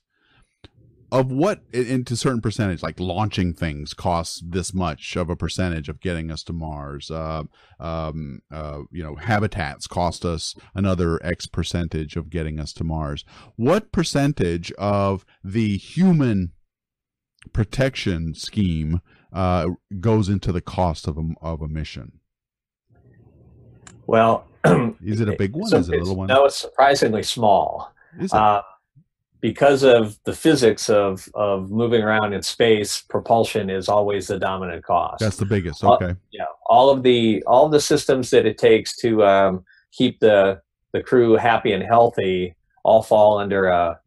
of what into certain percentage like launching things costs this much of a percentage of getting us to mars. Uh, um, uh, you know habitats cost us another x percentage of getting us to mars. What percentage of the human protection scheme uh, goes into the cost of a, of a mission? Well, is it a big one? So is it a little one? No, it's surprisingly small. is it? Because of the physics of, of moving around in space, propulsion is always the dominant cost. that's the biggest okay yeah, all of the all of the systems that it takes to um, keep the the crew happy and healthy all fall under a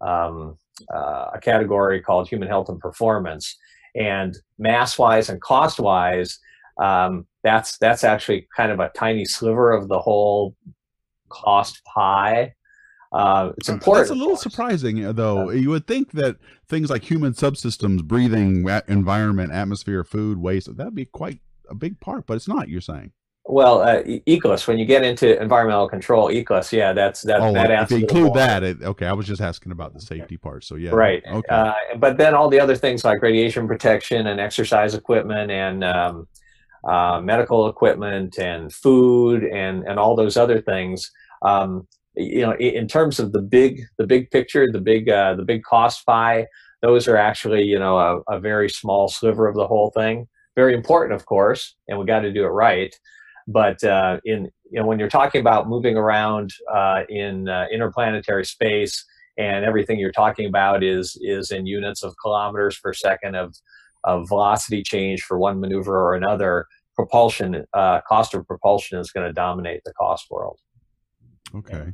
um, uh, a category called human health and performance. And mass wise and cost wise, um, that's that's actually kind of a tiny sliver of the whole cost pie. Uh, it's important. That's a little surprising, uh, though. you would think that things like human subsystems, breathing, environment, atmosphere, food, waste, that'd be quite a big part, but it's not. You're saying? Well, uh, ECLSS, when you get into environmental control, ECLSS, yeah, that's that. oh, that if you include that, it, okay. I was just asking about the safety part. So yeah, Right. Okay. Uh, but then all the other things like radiation protection and exercise equipment and um, uh, medical equipment and food and, and all those other things. Um, you know, in terms of the big the big picture, the big uh, the big cost pie, those are actually you know a, a very small sliver of the whole thing. Very important, of course, and we got to do it right. But uh, in you know when you're talking about moving around uh, in uh, interplanetary space and everything you're talking about is is in units of kilometers per second of of velocity change for one maneuver or another. Propulsion uh, cost of propulsion is going to dominate the cost world. okay.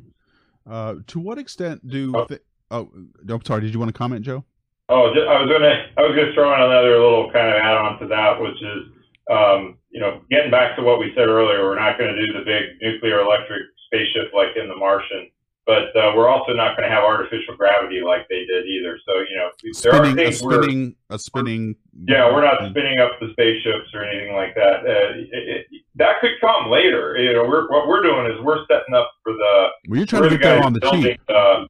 Uh, to what extent do? Oh. Th- oh, I'm sorry. Did you want to comment, Joe? Oh, ju- I was gonna, I was gonna throw in another little kind of add-on to that, which is, um, you know, getting back to what we said earlier, we're not gonna do the big nuclear electric spaceship like in The Martian, but uh, we're also not gonna have artificial gravity like they did either. So, you know, there are Spinning, a things where, spinning, a spinning. yeah, we're not spinning up the spaceships or anything like that. Uh, it, it, that could come later. You know, we're, what we're doing is we're setting up for the Well, you're trying to get guys on the building cheap. uh,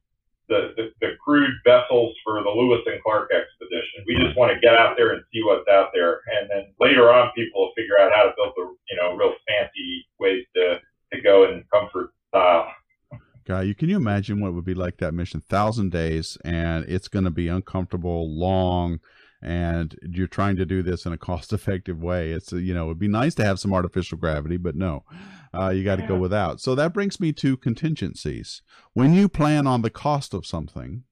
the, the the crude vessels for the Lewis and Clark expedition. We just want to get out there and see what's out there, and then later on, people will figure out how to build the you know real fancy ways to to go in comfort style. Guy, you can you imagine what it would be like that mission? Thousand days, and it's going to be uncomfortable, long, and you're trying to do this in a cost-effective way. It's uh, you know, it'd be nice to have some artificial gravity, but no, uh, you got to go without. So that brings me to contingencies. When you plan on the cost of something,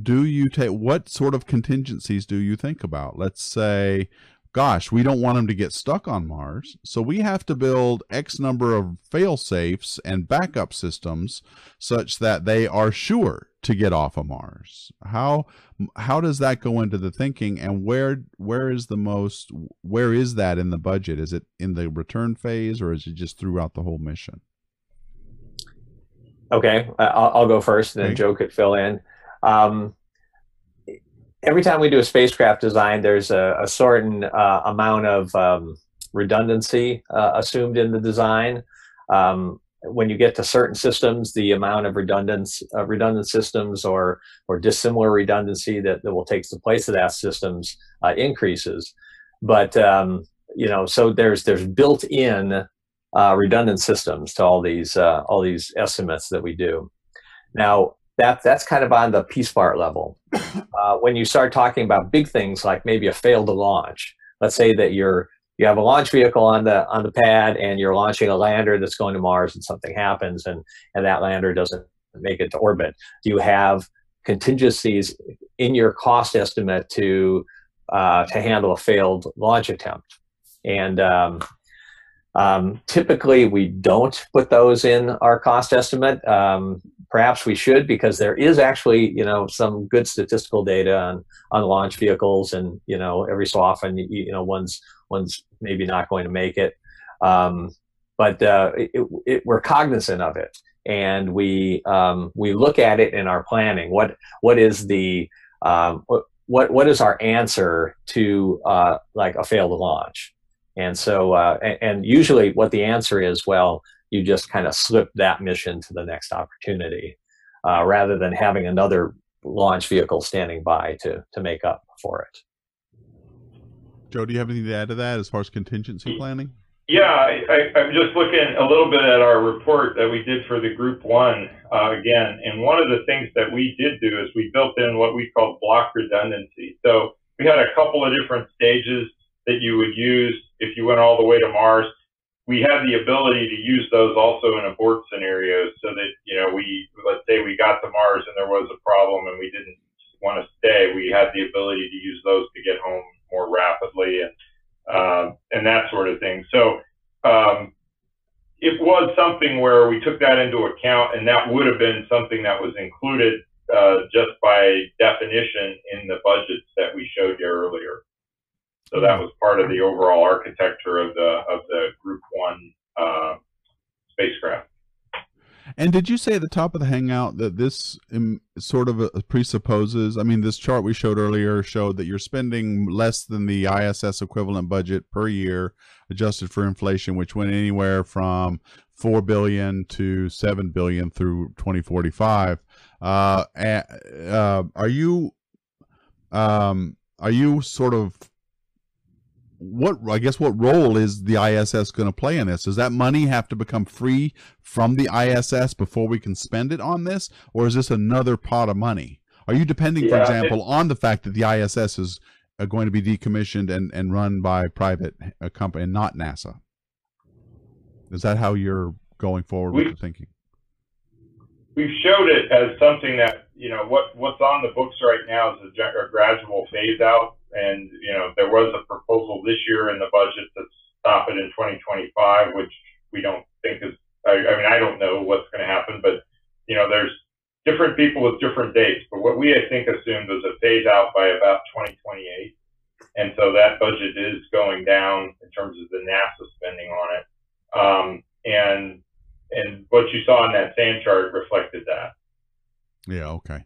do you take what sort of contingencies do you think about? Let's say gosh, we don't want them to get stuck on Mars, so we have to build X number of fail safes and backup systems such that they are sure to get off of Mars. How how does that go into the thinking, and where where is the most where is that in the budget? Is it in the return phase, or is it just throughout the whole mission? Okay, I'll, I'll go first, and then okay. Joe could fill in. Um, every time we do a spacecraft design, there's a, a certain uh, amount of um, redundancy uh, assumed in the design. Um, when you get to certain systems, the amount of redundant uh, redundant systems or or dissimilar redundancy that, that will take the place of that systems uh, increases. But um, you know, so there's there's built-in uh, redundant systems to all these uh, all these estimates that we do. Now, that that's kind of on the piece part level. Uh, when you start talking about big things like maybe a failed launch, let's say that you're you have a launch vehicle on the on the pad and you're launching a lander that's going to Mars and something happens and and that lander doesn't make it to orbit. Do you have contingencies in your cost estimate to uh, to handle a failed launch attempt? And um, um, typically, we don't put those in our cost estimate. Um, perhaps we should because there is actually, you know, some good statistical data on on launch vehicles, and you know, every so often, you, you know, one's one's maybe not going to make it. Um, but uh, it, it, we're cognizant of it, and we um, we look at it in our planning. What what is the um, what what is our answer to uh, like a failed launch? And so, uh, and, and, usually what the answer is, well, you just kind of slip that mission to the next opportunity uh, rather than having another launch vehicle standing by to, to make up for it. Joe, do you have anything to add to that as far as contingency planning? Yeah, I, am just looking a little bit at our report that we did for the Group One uh, again, and one of the things that we did do is we built in what we call block redundancy. So we had a couple of different stages that you would use if you went all the way to Mars. We had the ability to use those also in abort scenarios so that, you know, we, let's say we got to Mars and there was a problem and we didn't want to stay, we had the ability to use those to get home more rapidly and, um, and that sort of thing. So, um, it was something where we took that into account and that would have been something that was included uh, just by definition in the budgets that we showed you earlier. So that was part of the overall architecture of the of the Group One uh, spacecraft. And did you say at the top of the hangout that this um, sort of uh, presupposes? I mean, this chart we showed earlier showed that you're spending less than the ISS equivalent budget per year, adjusted for inflation, which went anywhere from four billion to seven billion through 2045. Uh, uh, are you um, are you sort of what I guess what role is the ISS going to play in this? Does that money have to become free from the ISS before we can spend it on this, or is this another pot of money? Are you depending, for example, on the fact that the ISS is uh, going to be decommissioned and, and run by private uh, company and not NASA? Is that how you're going forward we, with the thinking? We've showed it as something that you know what what's on the books right now is a, a gradual phase out and, you know, there was a proposal this year in the budget to stop it in 2025, which we don't think is, I, I mean, I don't know what's going to happen, but, you know, there's different people with different dates. But what we, I think, assumed was a phase out by about 2028. And so that budget is going down in terms of the NASA spending on it. Um, and and what you saw in that sand chart reflected that. Yeah. Okay.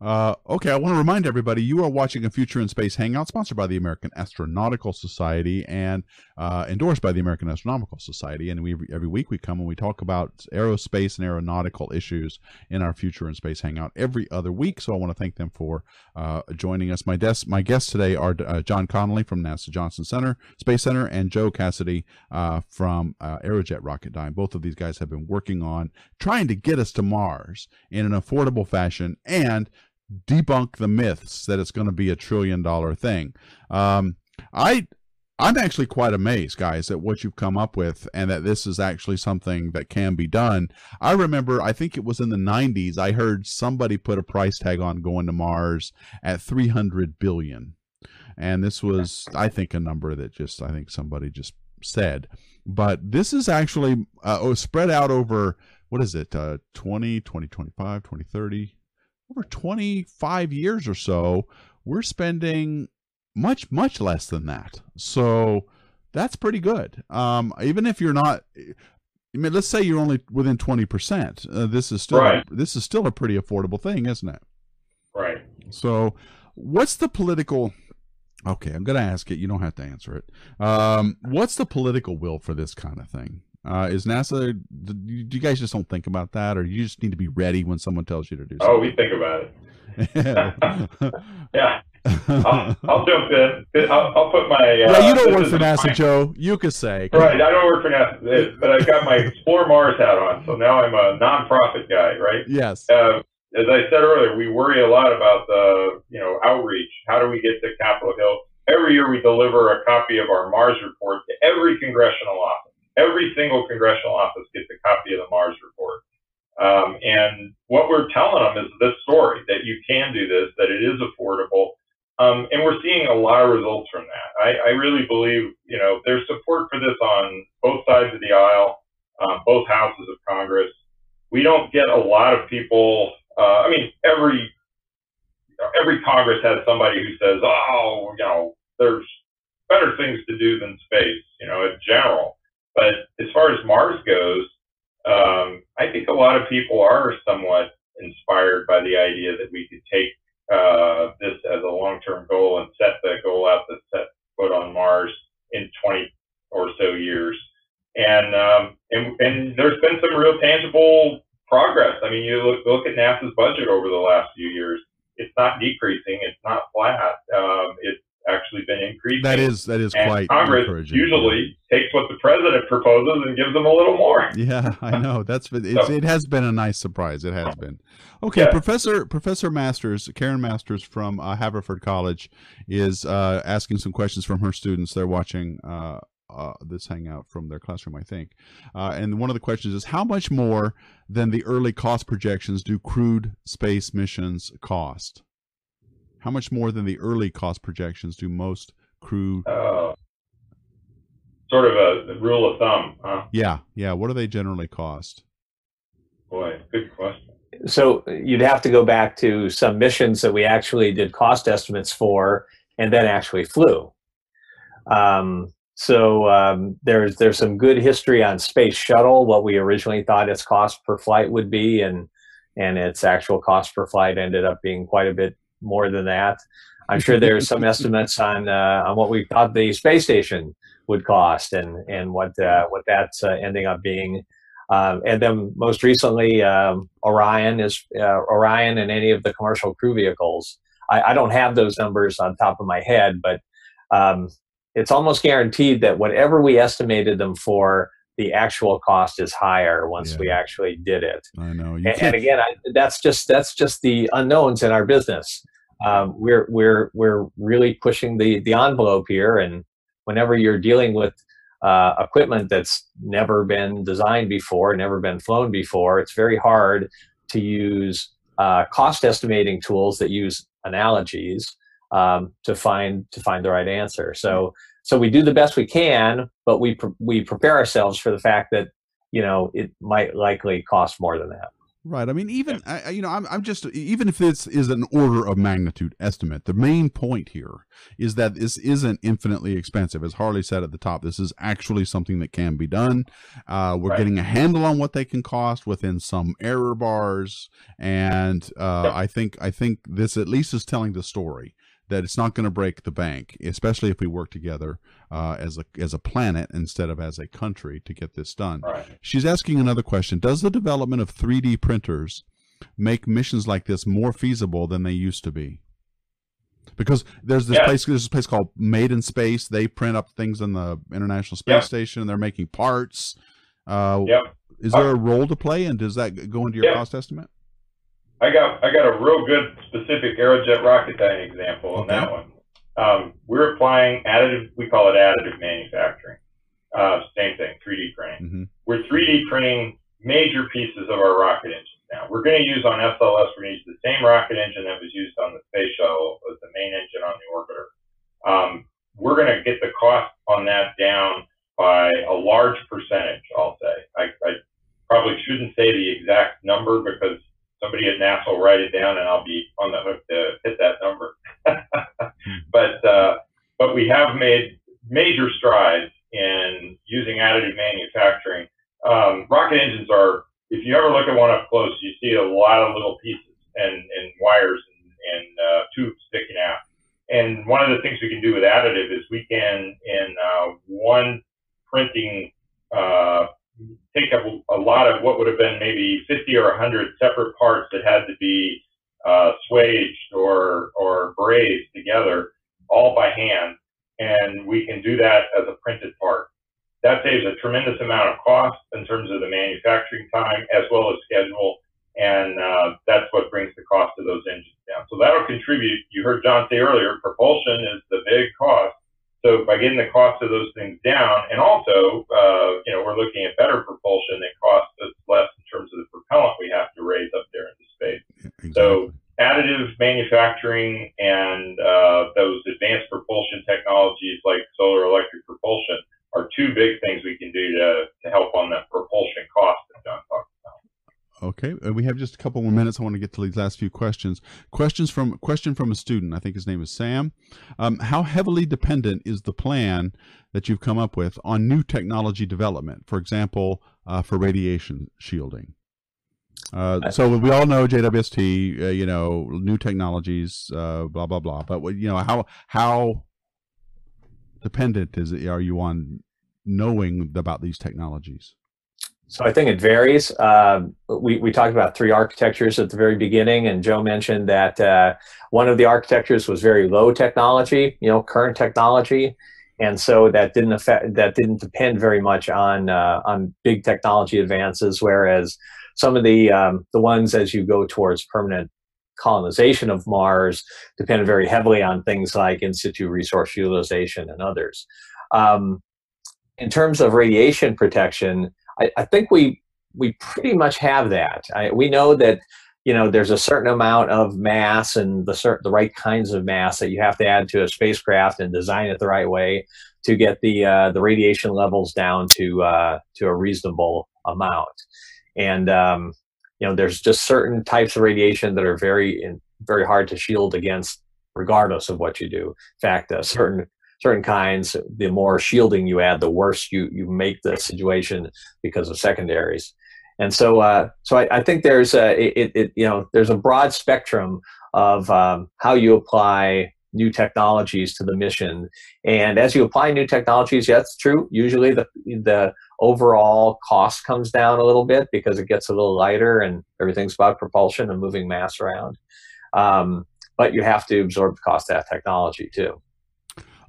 Uh, okay, I want to remind everybody you are watching a Future in Space Hangout sponsored by the American Astronautical Society and uh, endorsed by the American Astronomical Society. And we every week we come and we talk about aerospace and aeronautical issues in our Future in Space Hangout every other week. So I want to thank them for uh, joining us. My, des- my guests today are uh, John Connolly from NASA Johnson Center Space Center and Joe Cassidy uh, from uh, Aerojet Rocketdyne. Both of these guys have been working on trying to get us to Mars in an affordable fashion and debunk the myths that it's going to be a trillion dollar thing. Um, I I'm actually quite amazed, guys, at what you've come up with and that this is actually something that can be done. I remember, I think it was in the 90s, I heard somebody put a price tag on going to Mars at 300 billion. and this was, I think, a number that just I think somebody just said. But this is actually uh, oh, spread out over what is it, uh, 20, 20, 25, 20, 30, over 25 years or so. We're spending much, much less than that. So that's pretty good. Um, even if you're not, I mean, let's say you're only within 20%. Uh, this is still Right. this is still a pretty affordable thing, isn't it? Right. So, what's the political? Okay, I'm going to ask it. You don't have to answer it. Um, what's the political will for this kind of thing? Uh, is NASA? Do you guys just don't think about that, or you just need to be ready when someone tells you to do Oh, we think about it. Yeah. I'll, I'll jump in. I'll, I'll put my. Uh, yeah, you don't work for NASA, my- Joe. You could say. Right. I don't work for NASA, but I've got my Explore Mars hat on, so now I'm a nonprofit guy, right? Yes. uh, as I said earlier, we worry a lot about the, you know, outreach. How do we get to Capitol Hill? Every year we deliver a copy of our Mars report to every congressional office. Every single congressional office gets a copy of the Mars report. Um, and what we're telling them is this story that you can do this, that it is affordable. Um, and we're seeing a lot of results from that. I, I really believe, you know, there's support for this on both sides of the aisle, um, both houses of Congress. We don't get a lot of people uh, I mean, every every Congress has somebody who says, "Oh, you know, there's better things to do than space," you know, in general. But as far as Mars goes, um, I think a lot of people are somewhat inspired by the idea that we could take uh, this as a long-term goal and set the goal out to set foot on Mars in 20 or so years. And um, and and there's been some real tangible progress. I mean, you look, look at NASA's budget over the last few years. It's not decreasing. It's not flat. Um, it's actually been increasing. That is that is and quite Congress encouraging. usually takes what the president proposes and gives them a little more. Yeah, I know. That's it's, So- it has been a nice surprise. It has been. Okay, Yeah. Professor Professor Masters, Karen Masters from uh, Haverford College, is uh, asking some questions from her students. They're watching uh, uh, this hangout from their classroom, I think. Uh, and one of the questions is, how much more than the early cost projections do crewed space missions cost? How much more than the early cost projections do most crew? Uh, sort of a rule of thumb, huh? Yeah, yeah. What do they generally cost? Boy, good question. So you'd have to go back to some missions that we actually did cost estimates for and then actually flew. Um, so um, there's there's some good history on space shuttle, what we originally thought its cost per flight would be, and and its actual cost per flight ended up being quite a bit more than that. I'm sure there's some estimates on uh, on what we thought the space station would cost and and what uh, what that's uh, ending up being. Um, and then most recently, um, Orion is uh, Orion and any of the commercial crew vehicles. I, I don't have those numbers on top of my head, but um, it's almost guaranteed that whatever we estimated them for, the actual cost is higher once Yeah. we actually did it. I know. And, and again, I, that's just that's just the unknowns in our business. Um, we're we're we're really pushing the the envelope here, and whenever you're dealing with uh, equipment that's never been designed before, never been flown before, it's very hard to use uh, cost estimating tools that use analogies um, to find to find the right answer. So so we do the best we can, but we pre- we prepare ourselves for the fact that you know it might likely cost more than that. Right. I mean, even I, I- you know, I'm, I'm just even if this is an order of magnitude estimate, the main point here is that this isn't infinitely expensive. As Harley said at the top, this is actually something that can be done. Uh, we're Right. getting a handle on what they can cost within some error bars, and uh, Yep. I think I think this at least is telling the story that it's not going to break the bank, especially if we work together uh, as a as a planet instead of as a country to get this done. Right. She's asking another question. Does the development of 3D printers make missions like this more feasible than they used to be? Because there's this Yeah. place there's this place called Made in Space. They print up things on the International Space Yeah. Station and they're making parts. Uh, Yep. Is there a role to play and does that go into your Yeah. cost estimate? I got I got a real good specific Aerojet Rocketdyne example on Okay. that one. Um, we're applying additive. We call it additive manufacturing. Uh, same thing, 3D printing. hmm We're 3D printing major pieces of our rocket engines now. We're going to use on SLS. We're going to use the same rocket engine that was used on the space shuttle as the main engine on the orbiter. we're going to get the cost on that down by a large percentage, I'll say. I, I probably shouldn't say the exact number because somebody at NASA will write it down and I'll be on the hook to hit that number. but, uh, but we have made major strides in using additive manufacturing. Um, rocket engines are, if you ever look at one up close, you see a lot of little pieces and, and wires and, and uh, tubes sticking out. And one of the things we can do with additive is we can, in uh, one printing, uh, take up a lot of what would have been maybe 50 or 100 separate parts that had to be uh, swaged or, or brazed together, all by hand. And we can do that as a printed part. That saves a tremendous amount of cost in terms of the manufacturing time as well as schedule. And uh, that's what brings the cost of those engines down. So that'll contribute. You heard John say earlier, propulsion is the big cost. So by getting the cost of those things down, and also, uh, you know, we're looking at better propulsion that costs us less in terms of the propellant we have to raise up there into space. exactly. So additive manufacturing and uh, those advanced propulsion technologies like solar electric propulsion are two big things we can do to, to help on that propulsion cost that John talked Okay, uh, we have just a couple more minutes. I want to get to these last few questions. Questions from question from a student. I think his name is Sam. Um, how heavily dependent is the plan that you've come up with on new technology development? For example, uh, for radiation shielding. Uh, so we all know JWST, uh, you know, new technologies, uh, blah blah blah. But you know, how how dependent is it? Are you on knowing about these technologies? So I think it varies. Uh, we, we talked about three architectures at the very beginning, and Joe mentioned that uh, one of the architectures was very low technology, you know, current technology, and so that didn't affect that didn't depend very much on uh, on big technology advances. Whereas some of the um, the ones as you go towards permanent colonization of Mars depended very heavily on things like in situ resource utilization and others. Um, in terms of radiation protection I, I think we we pretty much have that. I, we know that you know there's a certain amount of mass and the certain the right kinds of mass that you have to add to a spacecraft and design it the right way to get the uh, the radiation levels down to uh, to a reasonable amount. And um, you know there's just certain types of radiation that are very very hard to shield against regardless of what you do. In fact, uh, certain certain kinds, the more shielding you add, the worse you, you make the situation because of secondaries. And so, uh, so I, I, think there's a, it, it, you know, there's a broad spectrum of um, how you apply new technologies to the mission. And as you apply new technologies, yeah, true. Usually the, the overall cost comes down a little bit because it gets a little lighter and everything's about propulsion and moving mass around. Um, but you have to absorb the cost of that technology too.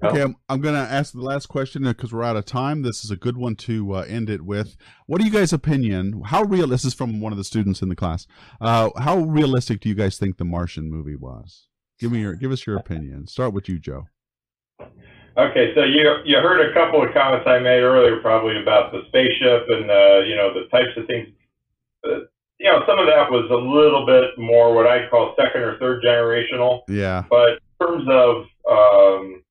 Okay, I'm, I'm going to ask the last question because we're out of time. This is a good one to uh, end it with. What are you guys' opinion? How real? This is from one of the students in the class. Uh, how realistic do you guys think the Martian movie was? Give me your, give us your opinion. Start with you, Joe. Okay, so you you heard a couple of comments I made earlier, probably about the spaceship and uh, you know the types of things. Uh, you know, some of that was a little bit more what I call second or third generational. Yeah. But in terms of um,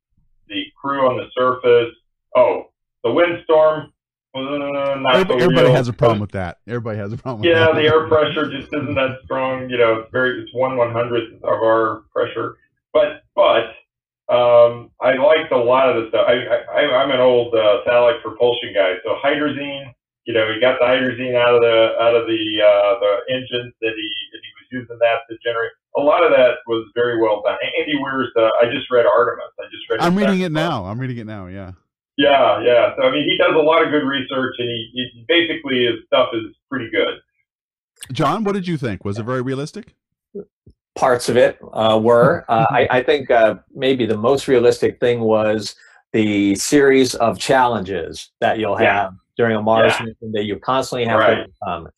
the crew on the surface. Oh, the windstorm. Uh, everybody, so everybody has a problem with that. Everybody has a problem. yeah, that. the air pressure just isn't that strong. You know, it's very it's one one hundredth of our pressure. But but um, I liked a lot of the stuff. I, I I'm an old uh, satellite propulsion guy, so hydrazine. You know, he got the hydrazine out of the out of the uh, the engines that he that he was using that to generate a lot of that was very well done. Andy Weir's, uh, I just read Artemis. I just read. I'm reading it now. I'm reading it now. Yeah. Yeah, yeah. So I mean, he does a lot of good research, and he, he basically his stuff is pretty good. John, what did you think? Was it very realistic? Parts of it uh, were. Uh, I, I, think uh, maybe the most realistic thing was the series of challenges that you'll have yeah. during a Mars yeah. mission that you constantly have right. to overcome.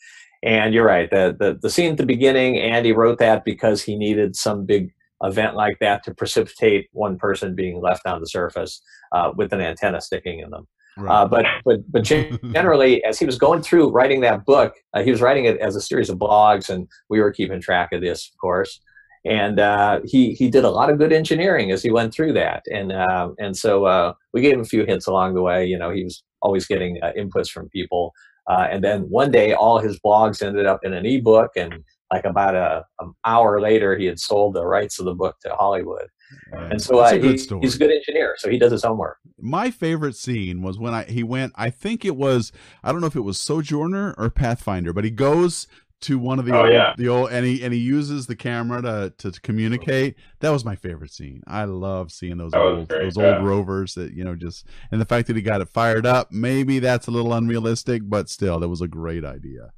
And you're right. The, the the scene at the beginning, Andy wrote that because he needed some big event like that to precipitate one person being left on the surface uh, with an antenna sticking in them. Right. Uh, but but but generally, as he was going through writing that book, uh, he was writing it as a series of blogs, and we were keeping track of this, of course. and uh, he he did a lot of good engineering as he went through that, and uh, and so uh, we gave him a few hints along the way. You know, he was always getting uh, inputs from people, uh, and then one day all his blogs ended up in an ebook, and like about a, an hour later, he had sold the rights of the book to Hollywood. And so uh, he, he's a good engineer, so he does his homework. My favorite scene was when I he went. I think it was I don't know if it was Sojourner or Pathfinder, but he goes to one of the oh, old, yeah. the old and he and he uses the camera to to communicate. That was my favorite scene. I love seeing those That old great, those yeah. old rovers that you know just and the fact that he got it fired up. Maybe that's a little unrealistic, but still, that was a great idea.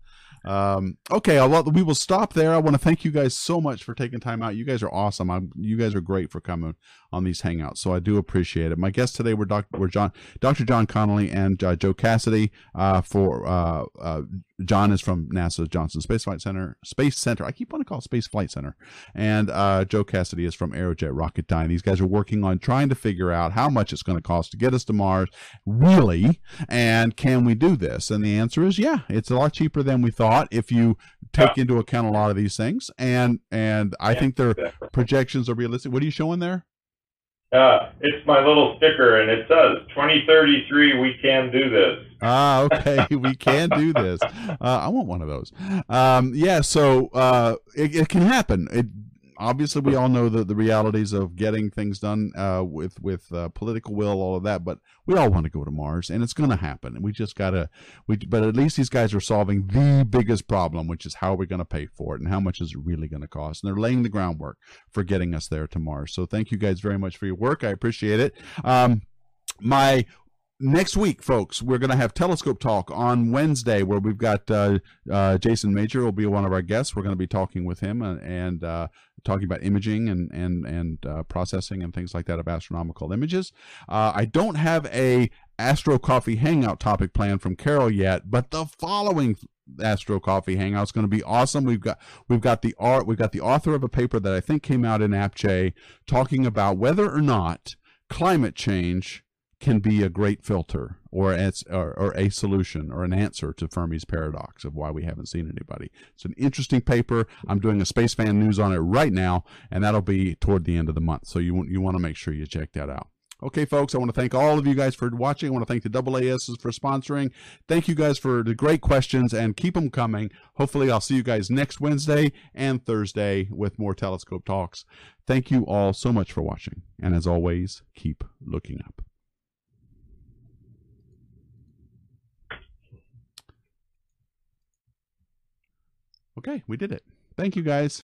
Um, okay, I'll, we will stop there. I want to thank you guys so much for taking time out. You guys are awesome. I'm, you guys are great for coming on these hangouts, so I do appreciate it. My guests today were Dr. Were John, Dr. John Connolly and uh, Joe Cassidy. Uh, for uh, uh, John is from NASA's Johnson Space Flight Center. Space Center. I keep wanting to call it Space Flight Center. And uh, Joe Cassidy is from Aerojet Rocketdyne. These guys are working on trying to figure out how much it's going to cost to get us to Mars, really, and can we do this? And the answer is yeah, it's a lot cheaper than we thought if you take into account a lot of these things. And and I Yeah, think their exactly. projections are realistic. What are you showing there? Uh, it's my little sticker, and it says 2033. We can do this. Ah, okay. we can do this. Uh, I want one of those. Um, yeah, so uh, it, it can happen. It obviously we all know the, the realities of getting things done uh, with with uh, political will, all of that. But we all want to go to Mars, and it's going to happen. And we just gotta. We but at least these guys are solving the biggest problem, which is how are we're going to pay for it and how much is it really going to cost. And they're laying the groundwork for getting us there to Mars. So thank you guys very much for your work. I appreciate it. Um, my next week, folks, we're going to have Telescope Talk on Wednesday, where we've got uh, uh, Jason Major will be one of our guests. We're going to be talking with him and, and uh, talking about imaging and and and uh, processing and things like that of astronomical images. Uh, I don't have a Astro Coffee Hangout topic planned from Carol yet, but the following Astro Coffee Hangout is going to be awesome. We've got we've got the art we've got the author of a paper that I think came out in APJ talking about whether or not climate change can be a great filter or, it's, or, or a solution or an answer to Fermi's paradox of why we haven't seen anybody. It's an interesting paper. I'm doing a space fan news on it right now, and that'll be toward the end of the month. So you you want to make sure you check that out. Okay, folks, I want to thank all of you guys for watching. I want to thank the AASs for sponsoring. Thank you guys for the great questions and keep them coming. Hopefully, I'll see you guys next Wednesday and Thursday with more telescope talks. Thank you all so much for watching. And as always, keep looking up. Okay, we did it. Thank you guys.